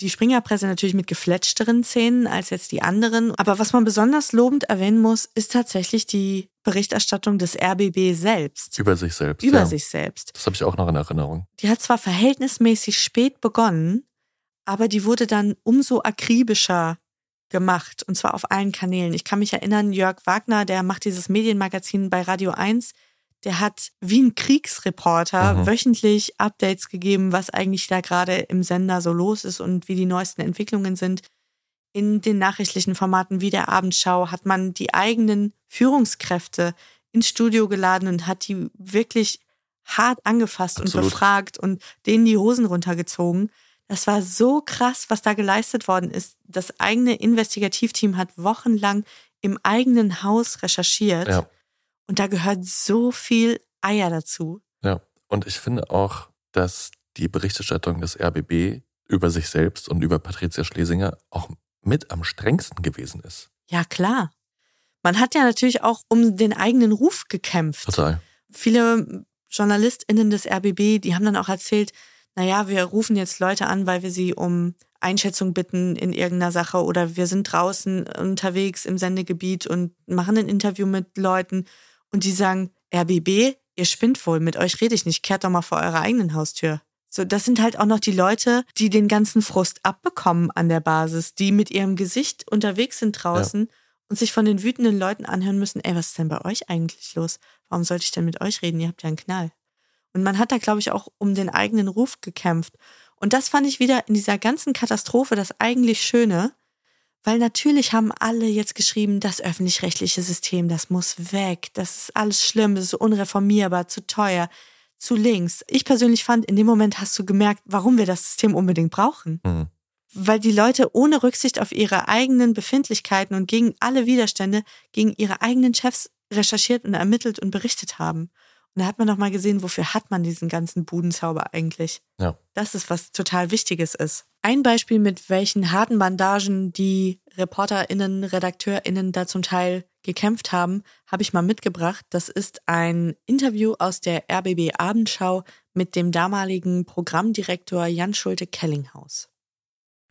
Die Springerpresse natürlich mit gefletschteren Szenen als jetzt die anderen. Aber was man besonders lobend erwähnen muss, ist tatsächlich die Berichterstattung des RBB selbst. Über sich selbst. Über ja. sich selbst. Das habe ich auch noch in Erinnerung. Die hat zwar verhältnismäßig spät begonnen, aber die wurde dann umso akribischer gemacht und zwar auf allen Kanälen. Ich kann mich erinnern, Jörg Wagner, der macht dieses Medienmagazin bei Radio 1, der hat wie ein Kriegsreporter mhm. wöchentlich Updates gegeben, was eigentlich da gerade im Sender so los ist und wie die neuesten Entwicklungen sind. In den nachrichtlichen Formaten wie der Abendschau hat man die eigenen Führungskräfte ins Studio geladen und hat die wirklich hart angefasst Absolut. und befragt und denen die Hosen runtergezogen. Das war so krass, was da geleistet worden ist. Das eigene Investigativteam hat wochenlang im eigenen Haus recherchiert. Ja. Und da gehört so viel Eier dazu. Ja, und ich finde auch, dass die Berichterstattung des RBB über sich selbst und über Patricia Schlesinger auch mit am strengsten gewesen ist. Ja, klar. Man hat ja natürlich auch um den eigenen Ruf gekämpft. Total. Viele JournalistInnen des RBB, die haben dann auch erzählt, naja, wir rufen jetzt Leute an, weil wir sie um Einschätzung bitten in irgendeiner Sache oder wir sind draußen unterwegs im Sendegebiet und machen ein Interview mit Leuten und die sagen, RBB, ihr spinnt wohl, mit euch rede ich nicht, kehrt doch mal vor eurer eigenen Haustür. So, das sind halt auch noch die Leute, die den ganzen Frust abbekommen an der Basis, die mit ihrem Gesicht unterwegs sind draußen ja. und sich von den wütenden Leuten anhören müssen, ey, was ist denn bei euch eigentlich los? Warum sollte ich denn mit euch reden? Ihr habt ja einen Knall. Und man hat da, glaube ich, auch um den eigenen Ruf gekämpft. Und das fand ich wieder in dieser ganzen Katastrophe das eigentlich Schöne, weil natürlich haben alle jetzt geschrieben, das öffentlich-rechtliche System, das muss weg, das ist alles schlimm, das ist unreformierbar, zu teuer, zu links. Ich persönlich fand, in dem Moment hast du gemerkt, warum wir das System unbedingt brauchen. Mhm. Weil die Leute ohne Rücksicht auf ihre eigenen Befindlichkeiten und gegen alle Widerstände, gegen ihre eigenen Chefs recherchiert und ermittelt und berichtet haben. Und da hat man noch mal gesehen, wofür hat man diesen ganzen Budenzauber eigentlich? Ja. Das ist was total Wichtiges ist. Ein Beispiel, mit welchen harten Bandagen die ReporterInnen, RedakteurInnen da zum Teil gekämpft haben, habe ich mal mitgebracht. Das ist ein Interview aus der RBB Abendschau mit dem damaligen Programmdirektor Jan Schulte-Kellinghaus.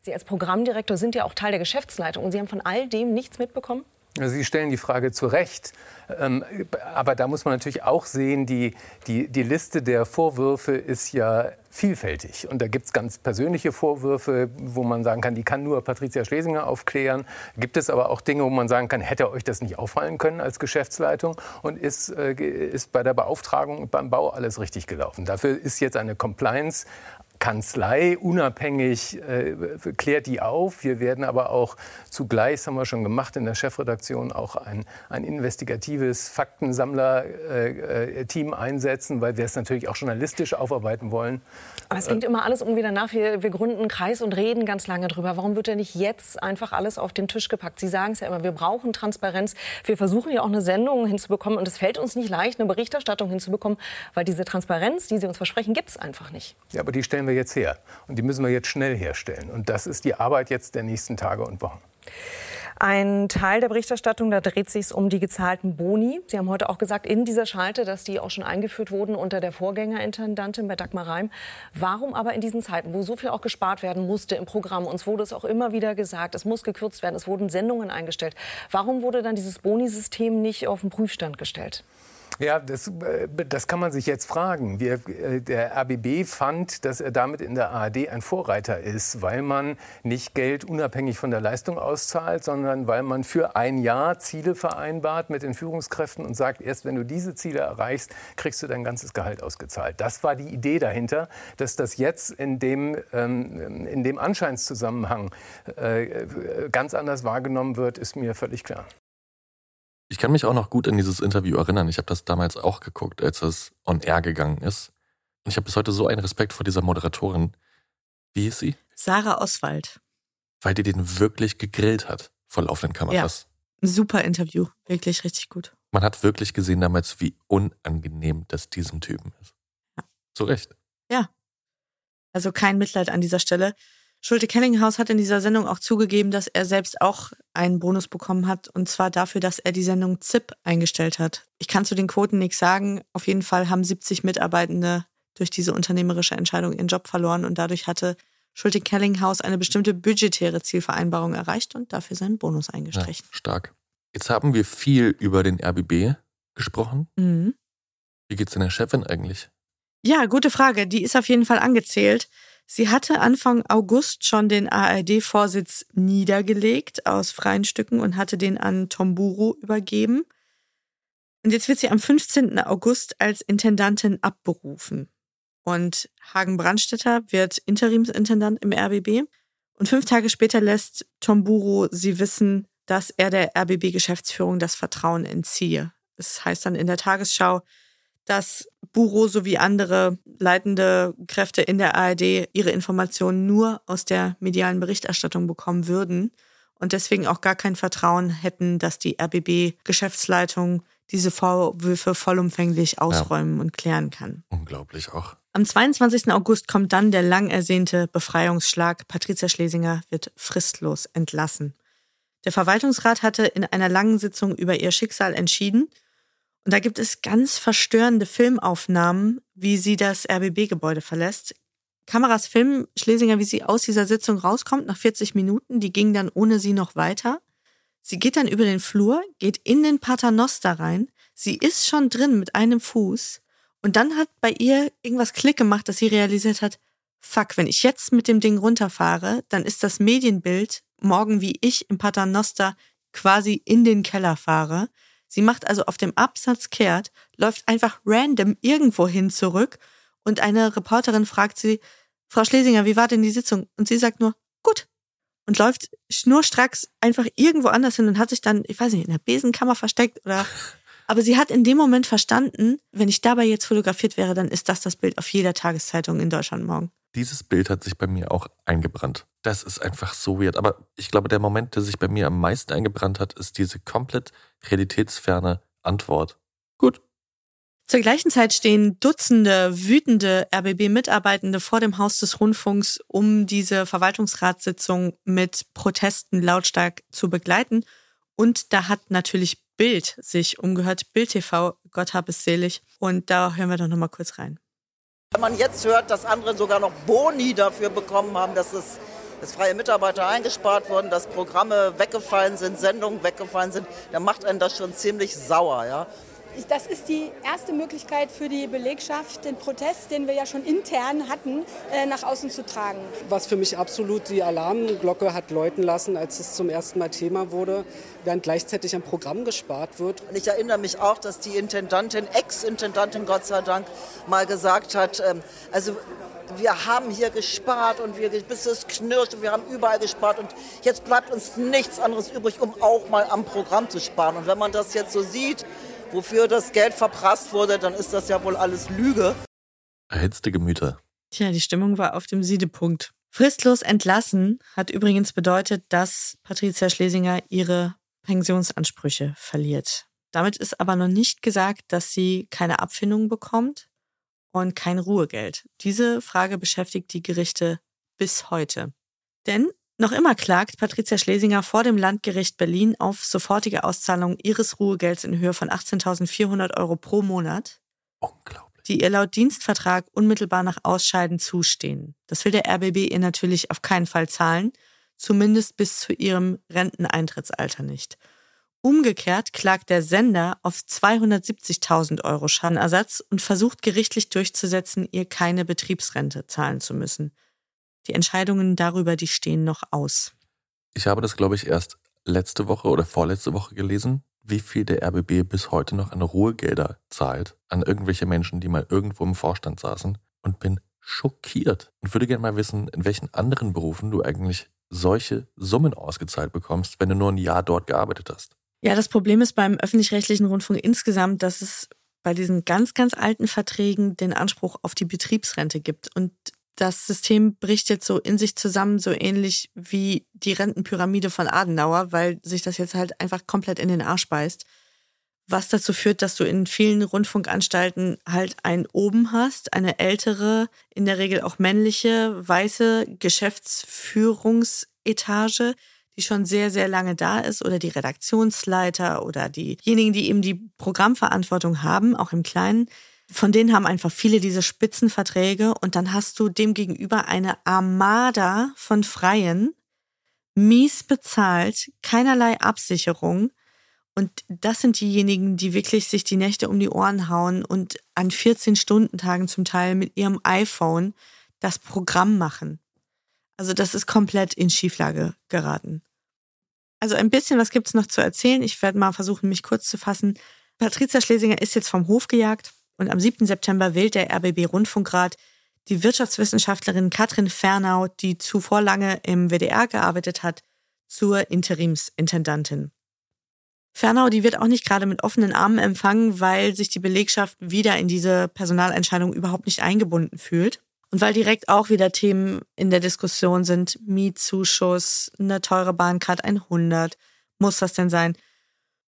Sie als Programmdirektor sind ja auch Teil der Geschäftsleitung und Sie haben von all dem nichts mitbekommen? Sie stellen die Frage zu Recht. Ähm, aber da muss man natürlich auch sehen, die, die, die Liste der Vorwürfe ist ja vielfältig. Und da gibt es ganz persönliche Vorwürfe, wo man sagen kann, die kann nur Patricia Schlesinger aufklären. Gibt es aber auch Dinge, wo man sagen kann, hätte euch das nicht auffallen können als Geschäftsleitung? Und ist, äh, ist bei der Beauftragung beim Bau alles richtig gelaufen? Dafür ist jetzt eine Compliance Kanzlei unabhängig äh, klärt die auf. Wir werden aber auch zugleich, das haben wir schon gemacht in der Chefredaktion, auch ein, ein investigatives Faktensammler-Team äh, einsetzen, weil wir es natürlich auch journalistisch aufarbeiten wollen. Aber es klingt immer alles irgendwie danach, wir, wir gründen einen Kreis und reden ganz lange drüber. Warum wird denn nicht jetzt einfach alles auf den Tisch gepackt? Sie sagen es ja immer, wir brauchen Transparenz. Wir versuchen ja auch eine Sendung hinzubekommen und es fällt uns nicht leicht, eine Berichterstattung hinzubekommen, weil diese Transparenz, die Sie uns versprechen, gibt es einfach nicht. Ja, aber die stellen wir jetzt her. Und die müssen wir jetzt schnell herstellen. Und das ist die Arbeit jetzt der nächsten Tage und Wochen. Ein Teil der Berichterstattung, da dreht sich um die gezahlten Boni. Sie haben heute auch gesagt, in dieser Schalte, dass die auch schon eingeführt wurden unter der Vorgängerintendantin bei Dagmar Reim. Warum aber in diesen Zeiten, wo so viel auch gespart werden musste im Programm, uns wurde es auch immer wieder gesagt, es muss gekürzt werden, es wurden Sendungen eingestellt. Warum wurde dann dieses Boni-System nicht auf den Prüfstand gestellt? Ja, das, äh, das kann man sich jetzt fragen. Wir, äh, der RBB fand, dass er damit in der ARD ein Vorreiter ist, weil man nicht Geld unabhängig von der Leistung auszahlt, sondern weil man für ein Jahr Ziele vereinbart mit den Führungskräften und sagt, erst wenn du diese Ziele erreichst, kriegst du dein ganzes Gehalt ausgezahlt. Das war die Idee dahinter, dass das jetzt in dem, ähm, in dem Anscheinszusammenhang äh, ganz anders wahrgenommen wird, ist mir völlig klar. Ich kann mich auch noch gut an dieses Interview erinnern. Ich habe das damals auch geguckt, als es on air gegangen ist. Und ich habe bis heute so einen Respekt vor dieser Moderatorin. Wie hieß sie? Sarah Oswald. Weil die den wirklich gegrillt hat vor laufenden Kameras. Ja, super Interview. Wirklich richtig gut. Man hat wirklich gesehen damals, wie unangenehm das diesem Typen ist. Ja. Zu Recht. Ja. Also kein Mitleid an dieser Stelle. Schulte Kellinghaus hat in dieser Sendung auch zugegeben, dass er selbst auch einen Bonus bekommen hat, und zwar dafür, dass er die Sendung ZIP eingestellt hat. Ich kann zu den Quoten nichts sagen. Auf jeden Fall haben 70 Mitarbeitende durch diese unternehmerische Entscheidung ihren Job verloren und dadurch hatte Schulte Kellinghaus eine bestimmte budgetäre Zielvereinbarung erreicht und dafür seinen Bonus eingestrichen. Ja, stark. Jetzt haben wir viel über den RBB gesprochen. Mhm. Wie geht's denn der Chefin eigentlich? Ja, gute Frage. Die ist auf jeden Fall angezählt. Sie hatte Anfang August schon den ARD-Vorsitz niedergelegt aus freien Stücken und hatte den an Tomburo übergeben. Und jetzt wird sie am 15. August als Intendantin abberufen. Und Hagen Brandstetter wird Interimsintendant im RBB. Und fünf Tage später lässt Tomburo sie wissen, dass er der RBB-Geschäftsführung das Vertrauen entziehe. Das heißt dann in der Tagesschau, dass Buro sowie andere leitende Kräfte in der ARD ihre Informationen nur aus der medialen Berichterstattung bekommen würden und deswegen auch gar kein Vertrauen hätten, dass die RBB-Geschäftsleitung diese Vorwürfe vollumfänglich ausräumen ja. und klären kann. Unglaublich auch. Am 22. August kommt dann der lang ersehnte Befreiungsschlag. Patricia Schlesinger wird fristlos entlassen. Der Verwaltungsrat hatte in einer langen Sitzung über ihr Schicksal entschieden und da gibt es ganz verstörende Filmaufnahmen, wie sie das RBB-Gebäude verlässt. Kameras filmen Schlesinger, wie sie aus dieser Sitzung rauskommt, nach 40 Minuten. Die ging dann ohne sie noch weiter. Sie geht dann über den Flur, geht in den Paternoster rein. Sie ist schon drin mit einem Fuß. Und dann hat bei ihr irgendwas Klick gemacht, dass sie realisiert hat, fuck, wenn ich jetzt mit dem Ding runterfahre, dann ist das Medienbild morgen, wie ich im Paternoster quasi in den Keller fahre. Sie macht also auf dem Absatz kehrt, läuft einfach random irgendwo hin zurück und eine Reporterin fragt sie, Frau Schlesinger, wie war denn die Sitzung? Und sie sagt nur, gut. Und läuft schnurstracks einfach irgendwo anders hin und hat sich dann, ich weiß nicht, in der Besenkammer versteckt oder. Aber sie hat in dem Moment verstanden, wenn ich dabei jetzt fotografiert wäre, dann ist das das Bild auf jeder Tageszeitung in Deutschland morgen. Dieses Bild hat sich bei mir auch eingebrannt. Das ist einfach so weird. Aber ich glaube, der Moment, der sich bei mir am meisten eingebrannt hat, ist diese komplett realitätsferne Antwort. Gut. Zur gleichen Zeit stehen Dutzende wütende RBB-Mitarbeitende vor dem Haus des Rundfunks, um diese Verwaltungsratssitzung mit Protesten lautstark zu begleiten. Und da hat natürlich Bild sich umgehört, Bild TV, Gott hab es selig. Und da hören wir doch nochmal kurz rein. Wenn man jetzt hört, dass andere sogar noch Boni dafür bekommen haben, dass es dass freie Mitarbeiter eingespart wurden, dass Programme weggefallen sind, Sendungen weggefallen sind, dann macht einen das schon ziemlich sauer. Ja? Das ist die erste Möglichkeit für die Belegschaft, den Protest, den wir ja schon intern hatten, äh, nach außen zu tragen. Was für mich absolut die Alarmglocke hat läuten lassen, als es zum ersten Mal Thema wurde, während gleichzeitig am Programm gespart wird. Ich erinnere mich auch, dass die Intendantin, Ex-Intendantin Gott sei Dank, mal gesagt hat, ähm, also wir haben hier gespart und wir, bis es knirscht und wir haben überall gespart und jetzt bleibt uns nichts anderes übrig, um auch mal am Programm zu sparen. Und wenn man das jetzt so sieht, wofür das Geld verprasst wurde, dann ist das ja wohl alles Lüge. Erhitzte Gemüter. Tja, die Stimmung war auf dem Siedepunkt. Fristlos entlassen hat übrigens bedeutet, dass Patricia Schlesinger ihre Pensionsansprüche verliert. Damit ist aber noch nicht gesagt, dass sie keine Abfindung bekommt und kein Ruhegeld. Diese Frage beschäftigt die Gerichte bis heute. Denn noch immer klagt Patricia Schlesinger vor dem Landgericht Berlin auf sofortige Auszahlung ihres Ruhegelds in Höhe von 18.400 Euro pro Monat. Unglaublich. Die ihr laut Dienstvertrag unmittelbar nach Ausscheiden zustehen. Das will der RBB ihr natürlich auf keinen Fall zahlen, zumindest bis zu ihrem Renteneintrittsalter nicht. Umgekehrt klagt der Sender auf 270.000 Euro Schadenersatz und versucht gerichtlich durchzusetzen, ihr keine Betriebsrente zahlen zu müssen. Die Entscheidungen darüber, die stehen noch aus. Ich habe das, glaube ich, erst letzte Woche oder vorletzte Woche gelesen, wie viel der RBB bis heute noch an Ruhegelder zahlt an irgendwelche Menschen, die mal irgendwo im Vorstand saßen und bin schockiert und würde gerne mal wissen, in welchen anderen Berufen du eigentlich solche Summen ausgezahlt bekommst, wenn du nur ein Jahr dort gearbeitet hast. Ja, das Problem ist beim öffentlich-rechtlichen Rundfunk insgesamt, dass es bei diesen ganz, ganz alten Verträgen den Anspruch auf die Betriebsrente gibt. Und das System bricht jetzt so in sich zusammen, so ähnlich wie die Rentenpyramide von Adenauer, weil sich das jetzt halt einfach komplett in den Arsch beißt. Was dazu führt, dass du in vielen Rundfunkanstalten halt einen oben hast, eine ältere, in der Regel auch männliche, weiße Geschäftsführungsetage, die schon sehr, sehr lange da ist, oder die Redaktionsleiter oder diejenigen, die eben die Programmverantwortung haben, auch im Kleinen, von denen haben einfach viele diese Spitzenverträge und dann hast du demgegenüber eine Armada von Freien, mies bezahlt, keinerlei Absicherung. Und das sind diejenigen, die wirklich sich die Nächte um die Ohren hauen und an 14-Stunden-Tagen zum Teil mit ihrem iPhone das Programm machen. Also das ist komplett in Schieflage geraten. Also ein bisschen was gibt's noch zu erzählen. Ich werde mal versuchen, mich kurz zu fassen. Patricia Schlesinger ist jetzt vom Hof gejagt und am 7. September wählt der RBB Rundfunkrat die Wirtschaftswissenschaftlerin Katrin Fernau, die zuvor lange im WDR gearbeitet hat, zur Interimsintendantin. Fernau, die wird auch nicht gerade mit offenen Armen empfangen, weil sich die Belegschaft wieder in diese Personalentscheidung überhaupt nicht eingebunden fühlt. Und weil direkt auch wieder Themen in der Diskussion sind, Mietzuschuss, eine teure Bahncard 100, muss das denn sein?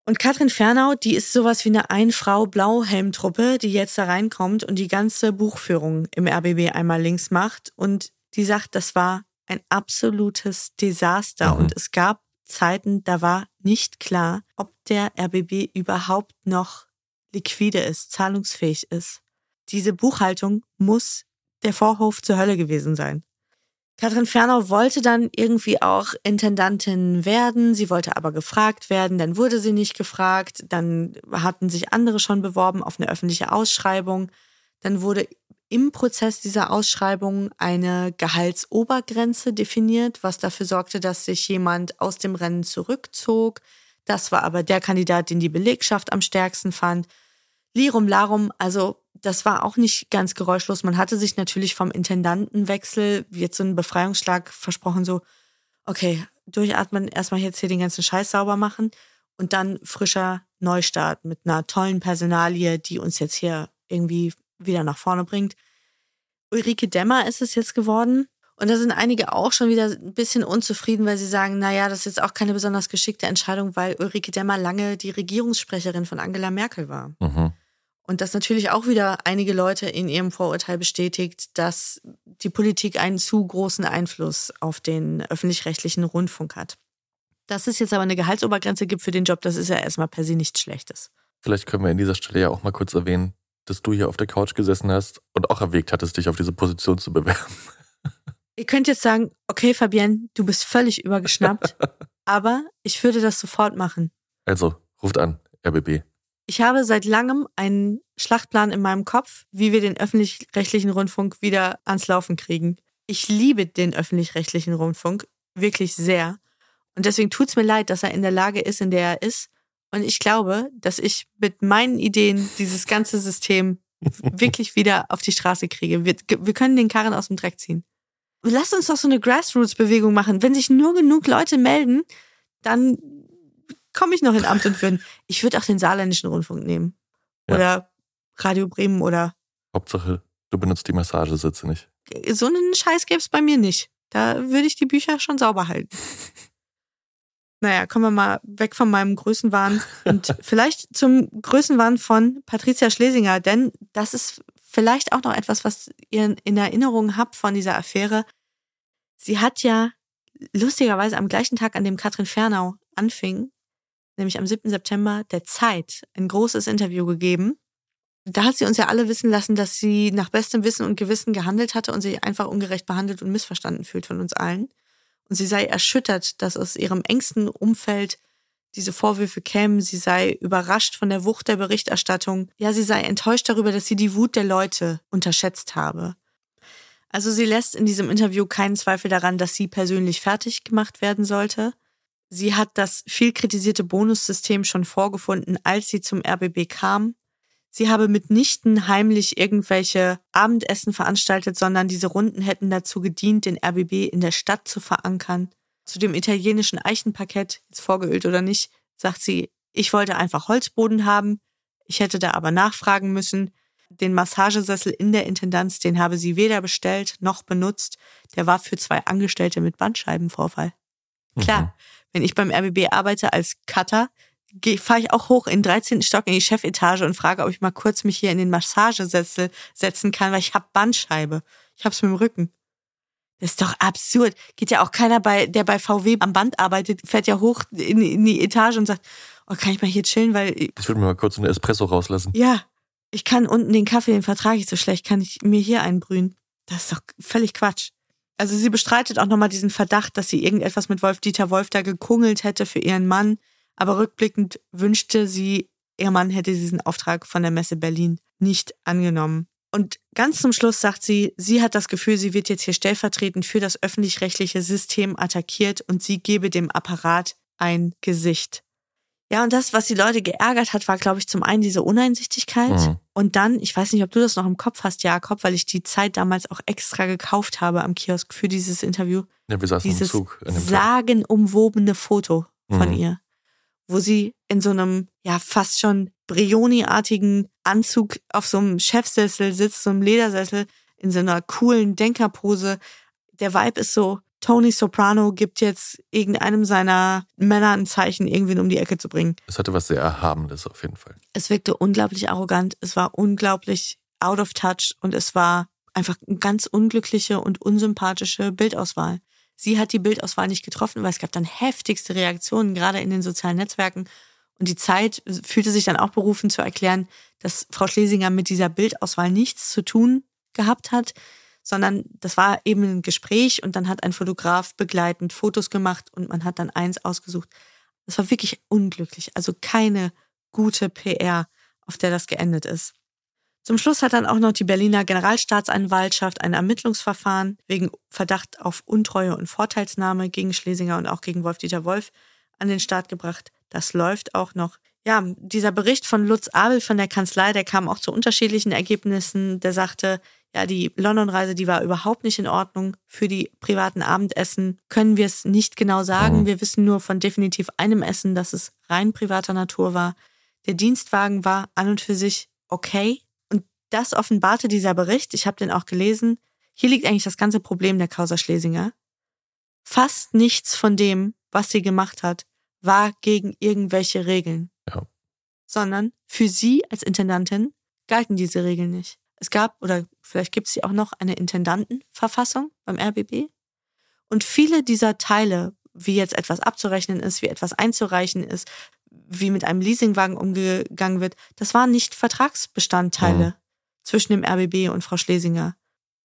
Und Katrin Fernau, die ist sowas wie eine Ein-Frau-Blauhelm-Truppe, die jetzt da reinkommt und die ganze Buchführung im RBB einmal links macht. Und die sagt, das war ein absolutes Desaster. Mhm. Und es gab Zeiten, da war nicht klar, ob der RBB überhaupt noch liquide ist, zahlungsfähig ist. Diese Buchhaltung muss der Vorhof zur Hölle gewesen sein. Katrin Fernau wollte dann irgendwie auch Intendantin werden. Sie wollte aber gefragt werden. Dann wurde sie nicht gefragt. Dann hatten sich andere schon beworben auf eine öffentliche Ausschreibung. Dann wurde im Prozess dieser Ausschreibung eine Gehaltsobergrenze definiert, was dafür sorgte, dass sich jemand aus dem Rennen zurückzog. Das war aber der Kandidat, den die Belegschaft am stärksten fand. Lirum Larum, also das war auch nicht ganz geräuschlos. Man hatte sich natürlich vom Intendantenwechsel jetzt so einen Befreiungsschlag versprochen, so, okay, durchatmen, erstmal jetzt hier den ganzen Scheiß sauber machen und dann frischer Neustart mit einer tollen Personalie, die uns jetzt hier irgendwie wieder nach vorne bringt. Ulrike Dämmer ist es jetzt geworden. Und da sind einige auch schon wieder ein bisschen unzufrieden, weil sie sagen, naja, das ist jetzt auch keine besonders geschickte Entscheidung, weil Ulrike Dämmer lange die Regierungssprecherin von Angela Merkel war. Mhm. Und das natürlich auch wieder einige Leute in ihrem Vorurteil bestätigt, dass die Politik einen zu großen Einfluss auf den öffentlich-rechtlichen Rundfunk hat. Dass es jetzt aber eine Gehaltsobergrenze gibt für den Job, das ist ja erstmal per se nichts Schlechtes. Vielleicht können wir an dieser Stelle ja auch mal kurz erwähnen, dass du hier auf der Couch gesessen hast und auch erwägt hattest, dich auf diese Position zu bewerben. Ihr könnt jetzt sagen, okay, Fabienne, du bist völlig übergeschnappt, aber ich würde das sofort machen. Also, ruft an, RBB. Ich habe seit langem einen Schlachtplan in meinem Kopf, wie wir den öffentlich-rechtlichen Rundfunk wieder ans Laufen kriegen. Ich liebe den öffentlich-rechtlichen Rundfunk wirklich sehr. Und deswegen tut es mir leid, dass er in der Lage ist, in der er ist. Und ich glaube, dass ich mit meinen Ideen dieses ganze System wirklich wieder auf die Straße kriege. Wir, wir können den Karren aus dem Dreck ziehen. Lass uns doch so eine Grassroots-Bewegung machen. Wenn sich nur genug Leute melden, dann komme ich noch in Amt und Würden. Ich würde auch den saarländischen Rundfunk nehmen. Ja. Oder Radio Bremen oder. Hauptsache, du benutzt die Massagesitze nicht. So einen Scheiß gäbe es bei mir nicht. Da würde ich die Bücher schon sauber halten. naja, kommen wir mal weg von meinem Größenwahn und vielleicht zum Größenwahn von Patricia Schlesinger, denn das ist vielleicht auch noch etwas, was ihr in Erinnerung habt von dieser Affäre. Sie hat ja lustigerweise am gleichen Tag, an dem Katrin Fernau anfing, nämlich am 7. September, der Zeit ein großes Interview gegeben. Da hat sie uns ja alle wissen lassen, dass sie nach bestem Wissen und Gewissen gehandelt hatte und sich einfach ungerecht behandelt und missverstanden fühlt von uns allen. Und sie sei erschüttert, dass aus ihrem engsten Umfeld diese Vorwürfe kämen, sie sei überrascht von der Wucht der Berichterstattung. Ja, sie sei enttäuscht darüber, dass sie die Wut der Leute unterschätzt habe. Also sie lässt in diesem Interview keinen Zweifel daran, dass sie persönlich fertig gemacht werden sollte. Sie hat das viel kritisierte Bonussystem schon vorgefunden, als sie zum RBB kam. Sie habe mitnichten heimlich irgendwelche Abendessen veranstaltet, sondern diese Runden hätten dazu gedient, den RBB in der Stadt zu verankern. Zu dem italienischen Eichenparkett, jetzt vorgeölt oder nicht, sagt sie, ich wollte einfach Holzboden haben. Ich hätte da aber nachfragen müssen. Den Massagesessel in der Intendanz, den habe sie weder bestellt noch benutzt. Der war für zwei Angestellte mit Bandscheibenvorfall. Klar, mhm. Wenn ich beim RBB arbeite als Cutter, fahre ich auch hoch in den 13. Stock in die Chefetage und frage, ob ich mal kurz mich hier in den Massagesessel setzen kann, weil ich habe Bandscheibe. Ich hab's mit dem Rücken. Das ist doch absurd. Geht ja auch keiner bei, der bei VW am Band arbeitet, fährt ja hoch in, in die Etage und sagt, oh, kann ich mal hier chillen, weil. Ich würde mir mal kurz einen Espresso rauslassen. Ja. Ich kann unten den Kaffee, den vertrage ich so schlecht, kann ich mir hier einbrühen. Das ist doch völlig Quatsch. Also sie bestreitet auch nochmal diesen Verdacht, dass sie irgendetwas mit Wolf Dieter Wolf da gekungelt hätte für ihren Mann. Aber rückblickend wünschte sie, ihr Mann hätte diesen Auftrag von der Messe Berlin nicht angenommen. Und ganz zum Schluss sagt sie, sie hat das Gefühl, sie wird jetzt hier stellvertretend für das öffentlich-rechtliche System attackiert und sie gebe dem Apparat ein Gesicht. Ja, und das, was die Leute geärgert hat, war, glaube ich, zum einen diese Uneinsichtigkeit. Mhm. Und dann, ich weiß nicht, ob du das noch im Kopf hast, Jakob, weil ich die Zeit damals auch extra gekauft habe am Kiosk für dieses Interview. Ja, wir saßen dieses im Zug. sagenumwobene Foto von mhm. ihr wo sie in so einem, ja, fast schon Brioni-artigen Anzug auf so einem Chefsessel sitzt, so einem Ledersessel, in so einer coolen Denkerpose. Der Vibe ist so, Tony Soprano gibt jetzt irgendeinem seiner Männer ein Zeichen, irgendwen um die Ecke zu bringen. Es hatte was sehr Erhabenes auf jeden Fall. Es wirkte unglaublich arrogant, es war unglaublich out of touch und es war einfach eine ganz unglückliche und unsympathische Bildauswahl. Sie hat die Bildauswahl nicht getroffen, weil es gab dann heftigste Reaktionen, gerade in den sozialen Netzwerken. Und die Zeit fühlte sich dann auch berufen zu erklären, dass Frau Schlesinger mit dieser Bildauswahl nichts zu tun gehabt hat, sondern das war eben ein Gespräch und dann hat ein Fotograf begleitend Fotos gemacht und man hat dann eins ausgesucht. Das war wirklich unglücklich, also keine gute PR, auf der das geendet ist. Zum Schluss hat dann auch noch die Berliner Generalstaatsanwaltschaft ein Ermittlungsverfahren wegen Verdacht auf Untreue und Vorteilsnahme gegen Schlesinger und auch gegen Wolf-Dieter Wolf an den Start gebracht. Das läuft auch noch. Ja, dieser Bericht von Lutz Abel von der Kanzlei, der kam auch zu unterschiedlichen Ergebnissen. Der sagte, ja, die London-Reise, die war überhaupt nicht in Ordnung. Für die privaten Abendessen können wir es nicht genau sagen. Wir wissen nur von definitiv einem Essen, dass es rein privater Natur war. Der Dienstwagen war an und für sich okay, das offenbarte dieser Bericht, ich habe den auch gelesen, hier liegt eigentlich das ganze Problem der Causa Schlesinger. Fast nichts von dem, was sie gemacht hat, war gegen irgendwelche Regeln. Ja. Sondern für sie als Intendantin galten diese Regeln nicht. Es gab, oder vielleicht gibt es sie auch noch, eine Intendantenverfassung beim RBB. Und viele dieser Teile, wie jetzt etwas abzurechnen ist, wie etwas einzureichen ist, wie mit einem Leasingwagen umgegangen wird, das waren nicht Vertragsbestandteile. Mhm zwischen dem RBB und Frau Schlesinger.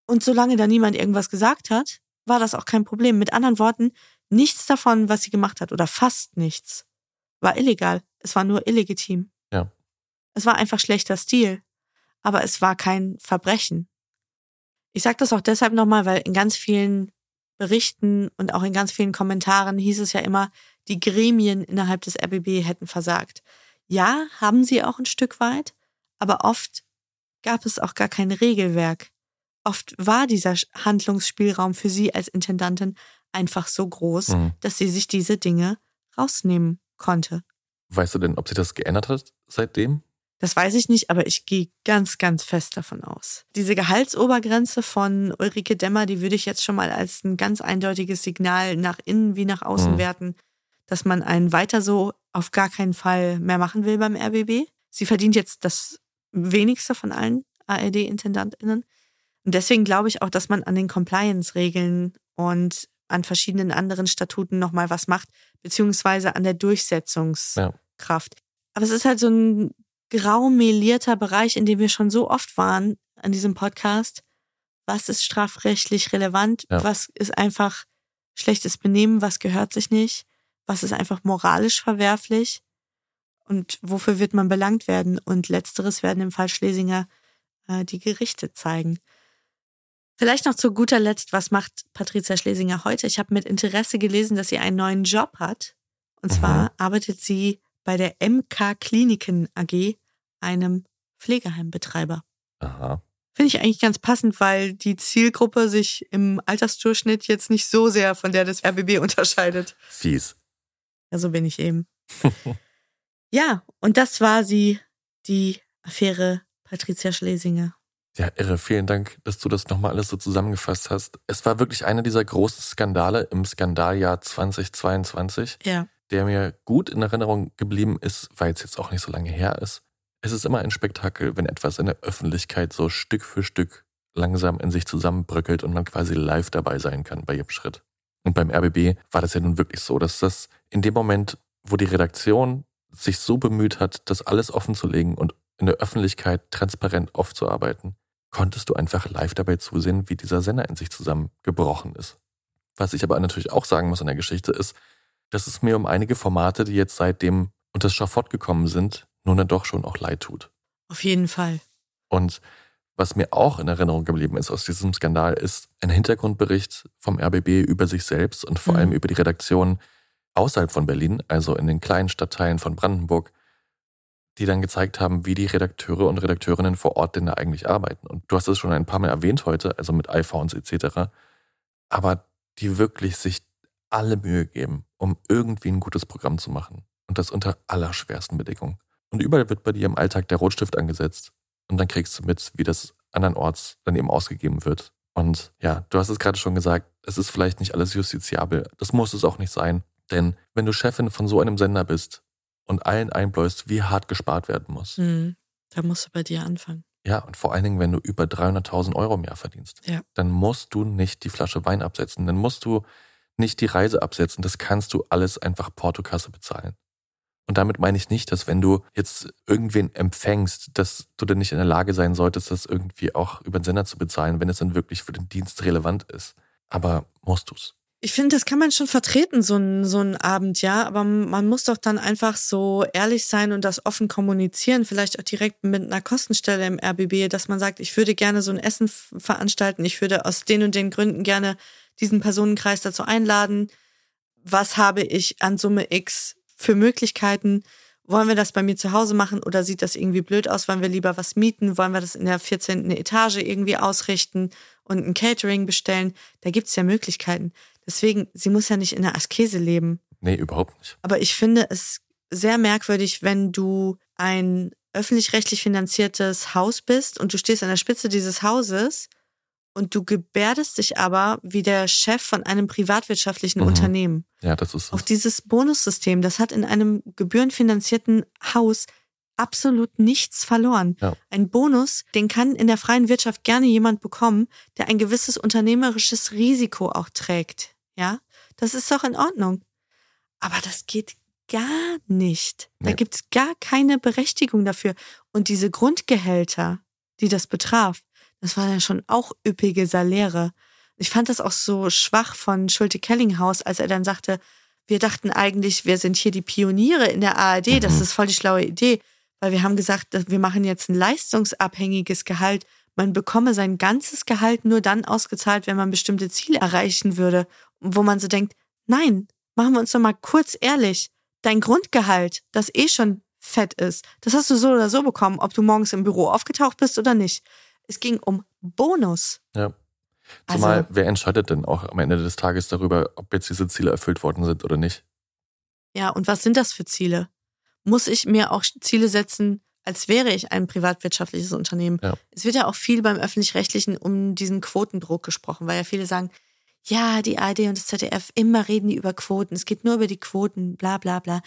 Und solange da niemand irgendwas gesagt hat, war das auch kein Problem. Mit anderen Worten, nichts davon, was sie gemacht hat, oder fast nichts, war illegal. Es war nur illegitim. Ja. Es war einfach schlechter Stil. Aber es war kein Verbrechen. Ich sage das auch deshalb nochmal, weil in ganz vielen Berichten und auch in ganz vielen Kommentaren hieß es ja immer, die Gremien innerhalb des RBB hätten versagt. Ja, haben sie auch ein Stück weit, aber oft gab es auch gar kein Regelwerk. Oft war dieser Handlungsspielraum für sie als Intendantin einfach so groß, mhm. dass sie sich diese Dinge rausnehmen konnte. Weißt du denn, ob sich das geändert hat seitdem? Das weiß ich nicht, aber ich gehe ganz, ganz fest davon aus. Diese Gehaltsobergrenze von Ulrike Demmer, die würde ich jetzt schon mal als ein ganz eindeutiges Signal nach innen wie nach außen mhm. werten, dass man einen weiter so auf gar keinen Fall mehr machen will beim RBB. Sie verdient jetzt das wenigste von allen ARD-IntendantInnen. Und deswegen glaube ich auch, dass man an den Compliance-Regeln und an verschiedenen anderen Statuten nochmal was macht, beziehungsweise an der Durchsetzungskraft. Ja. Aber es ist halt so ein graumelierter Bereich, in dem wir schon so oft waren an diesem Podcast. Was ist strafrechtlich relevant? Ja. Was ist einfach schlechtes Benehmen? Was gehört sich nicht? was ist einfach moralisch verwerflich und wofür wird man belangt werden. Und letzteres werden im Fall Schlesinger äh, die Gerichte zeigen. Vielleicht noch zu guter Letzt, was macht Patricia Schlesinger heute? Ich habe mit Interesse gelesen, dass sie einen neuen Job hat. Und zwar mhm. arbeitet sie bei der MK Kliniken AG, einem Pflegeheimbetreiber. Aha. Finde ich eigentlich ganz passend, weil die Zielgruppe sich im Altersdurchschnitt jetzt nicht so sehr von der des RBB unterscheidet. Fies. Ja, so bin ich eben. ja, und das war sie, die Affäre Patricia Schlesinger. Ja, irre. Vielen Dank, dass du das nochmal alles so zusammengefasst hast. Es war wirklich einer dieser großen Skandale im Skandaljahr 2022. Ja. Der mir gut in Erinnerung geblieben ist, weil es jetzt auch nicht so lange her ist. Es ist immer ein Spektakel, wenn etwas in der Öffentlichkeit so Stück für Stück langsam in sich zusammenbröckelt und man quasi live dabei sein kann bei jedem Schritt. Und beim RBB war das ja nun wirklich so, dass das in dem Moment, wo die Redaktion sich so bemüht hat, das alles offen zu legen und in der Öffentlichkeit transparent aufzuarbeiten, konntest du einfach live dabei zusehen, wie dieser Sender in sich zusammengebrochen ist. Was ich aber natürlich auch sagen muss in der Geschichte ist, dass es mir um einige Formate, die jetzt seitdem unter das Schafott gekommen sind, nun dann doch schon auch leid tut. Auf jeden Fall. Und was mir auch in Erinnerung geblieben ist aus diesem Skandal, ist ein Hintergrundbericht vom RBB über sich selbst und vor mhm. allem über die Redaktion außerhalb von Berlin, also in den kleinen Stadtteilen von Brandenburg, die dann gezeigt haben, wie die Redakteure und Redakteurinnen vor Ort denn da eigentlich arbeiten. Und du hast es schon ein paar Mal erwähnt heute, also mit iPhones etc. Aber die wirklich sich alle Mühe geben, um irgendwie ein gutes Programm zu machen. Und das unter allerschwersten Bedingungen. Und überall wird bei dir im Alltag der Rotstift angesetzt. Und dann kriegst du mit, wie das andernorts dann eben ausgegeben wird. Und ja, du hast es gerade schon gesagt, es ist vielleicht nicht alles justiziabel. Das muss es auch nicht sein. Denn wenn du Chefin von so einem Sender bist und allen einbläust, wie hart gespart werden muss. Mhm. Da musst du bei dir anfangen. Ja, und vor allen Dingen, wenn du über 300.000 Euro im Jahr verdienst, ja. dann musst du nicht die Flasche Wein absetzen. Dann musst du nicht die Reise absetzen. Das kannst du alles einfach Portokasse bezahlen. Und damit meine ich nicht, dass wenn du jetzt irgendwen empfängst, dass du dann nicht in der Lage sein solltest, das irgendwie auch über den Sender zu bezahlen, wenn es dann wirklich für den Dienst relevant ist. Aber musst du's. Ich finde, das kann man schon vertreten, so ein, so ein Abend, ja. Aber man muss doch dann einfach so ehrlich sein und das offen kommunizieren. Vielleicht auch direkt mit einer Kostenstelle im RBB, dass man sagt, ich würde gerne so ein Essen veranstalten. Ich würde aus den und den Gründen gerne diesen Personenkreis dazu einladen. Was habe ich an Summe X für Möglichkeiten? Wollen wir das bei mir zu Hause machen oder sieht das irgendwie blöd aus? Wollen wir lieber was mieten? Wollen wir das in der 14. Etage irgendwie ausrichten und ein Catering bestellen? Da gibt es ja Möglichkeiten. Deswegen, sie muss ja nicht in der Askese leben. Nee, überhaupt nicht. Aber ich finde es sehr merkwürdig, wenn du ein öffentlich-rechtlich finanziertes Haus bist und du stehst an der Spitze dieses Hauses und du gebärdest dich aber wie der Chef von einem privatwirtschaftlichen mhm. Unternehmen. Ja, das ist. Auf dieses Bonussystem, das hat in einem gebührenfinanzierten Haus absolut nichts verloren. Ja. Ein Bonus, den kann in der freien Wirtschaft gerne jemand bekommen, der ein gewisses unternehmerisches Risiko auch trägt. Ja, das ist doch in Ordnung. Aber das geht gar nicht. Da nee. gibt's gar keine Berechtigung dafür. Und diese Grundgehälter, die das betraf, das waren ja schon auch üppige Saläre. Ich fand das auch so schwach von Schulte Kellinghaus, als er dann sagte, wir dachten eigentlich, wir sind hier die Pioniere in der ARD, mhm. das ist voll die schlaue Idee, weil wir haben gesagt, wir machen jetzt ein leistungsabhängiges Gehalt. Man bekomme sein ganzes Gehalt nur dann ausgezahlt, wenn man bestimmte Ziele erreichen würde. Wo man so denkt, nein, machen wir uns doch mal kurz ehrlich. Dein Grundgehalt, das eh schon fett ist, das hast du so oder so bekommen, ob du morgens im Büro aufgetaucht bist oder nicht. Es ging um Bonus. Ja. Zumal, also, wer entscheidet denn auch am Ende des Tages darüber, ob jetzt diese Ziele erfüllt worden sind oder nicht? Ja, und was sind das für Ziele? Muss ich mir auch Ziele setzen, als wäre ich ein privatwirtschaftliches Unternehmen? Ja. Es wird ja auch viel beim Öffentlich-Rechtlichen um diesen Quotendruck gesprochen, weil ja viele sagen, ja, die ARD und das ZDF, immer reden die über Quoten, es geht nur über die Quoten, bla bla bla.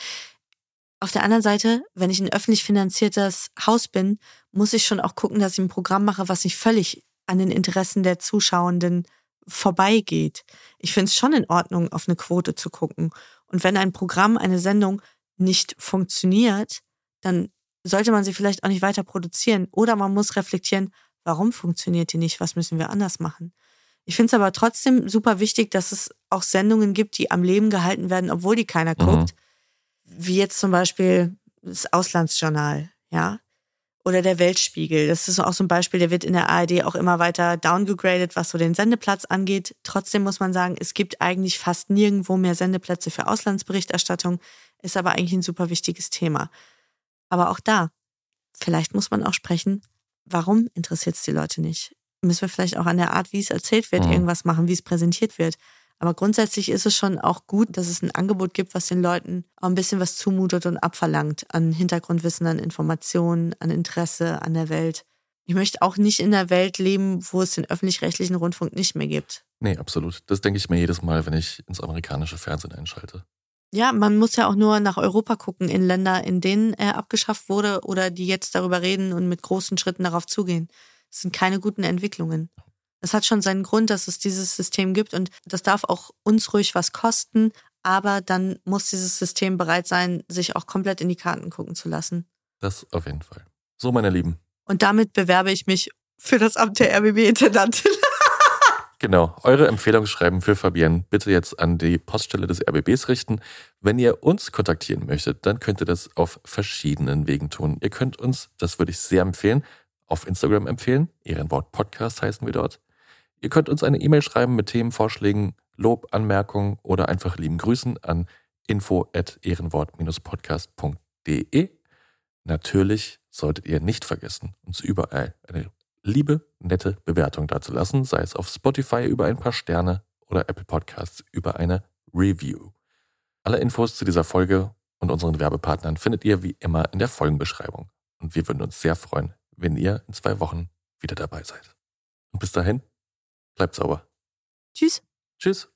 Auf der anderen Seite, wenn ich ein öffentlich finanziertes Haus bin, muss ich schon auch gucken, dass ich ein Programm mache, was nicht völlig an den Interessen der Zuschauenden vorbeigeht. Ich finde es schon in Ordnung, auf eine Quote zu gucken. Und wenn ein Programm, eine Sendung nicht funktioniert, dann sollte man sie vielleicht auch nicht weiter produzieren. Oder man muss reflektieren, warum funktioniert die nicht? Was müssen wir anders machen? Ich finde es aber trotzdem super wichtig, dass es auch Sendungen gibt, die am Leben gehalten werden, obwohl die keiner Mhm. guckt. Wie jetzt zum Beispiel das Auslandsjournal, ja. Oder der Weltspiegel. Das ist auch so ein Beispiel, der wird in der ARD auch immer weiter downgegradet, was so den Sendeplatz angeht. Trotzdem muss man sagen, es gibt eigentlich fast nirgendwo mehr Sendeplätze für Auslandsberichterstattung, ist aber eigentlich ein super wichtiges Thema. Aber auch da, vielleicht muss man auch sprechen, warum interessiert es die Leute nicht? Müssen wir vielleicht auch an der Art, wie es erzählt wird, Mhm. irgendwas machen, wie es präsentiert wird. Aber grundsätzlich ist es schon auch gut, dass es ein Angebot gibt, was den Leuten auch ein bisschen was zumutet und abverlangt an Hintergrundwissen, an Informationen, an Interesse an der Welt. Ich möchte auch nicht in einer Welt leben, wo es den öffentlich-rechtlichen Rundfunk nicht mehr gibt. Nee, absolut. Das denke ich mir jedes Mal, wenn ich ins amerikanische Fernsehen einschalte. Ja, man muss ja auch nur nach Europa gucken, in Länder, in denen er abgeschafft wurde oder die jetzt darüber reden und mit großen Schritten darauf zugehen. Das sind keine guten Entwicklungen. Es hat schon seinen Grund, dass es dieses System gibt und das darf auch uns ruhig was kosten, aber dann muss dieses System bereit sein, sich auch komplett in die Karten gucken zu lassen. Das auf jeden Fall. So, meine Lieben. Und damit bewerbe ich mich für das Amt der RBB-Intendantin. Genau, eure Empfehlungsschreiben für Fabienne bitte jetzt an die Poststelle des RBBs richten. Wenn ihr uns kontaktieren möchtet, dann könnt ihr das auf verschiedenen Wegen tun. Ihr könnt uns, das würde ich sehr empfehlen, auf Instagram empfehlen. Ehrenwort Podcast heißen wir dort. Ihr könnt uns eine E-Mail schreiben mit Themenvorschlägen, Lob, Anmerkungen oder einfach lieben Grüßen an info@ehrenwort-podcast.de. Natürlich solltet ihr nicht vergessen, uns überall eine liebe, nette Bewertung dazulassen, sei es auf Spotify über ein paar Sterne oder Apple Podcasts über eine Review. Alle Infos zu dieser Folge und unseren Werbepartnern findet ihr wie immer in der Folgenbeschreibung. Und wir würden uns sehr freuen, wenn ihr in zwei Wochen wieder dabei seid. Und bis dahin, bleibt sauber. Tschüss. Tschüss.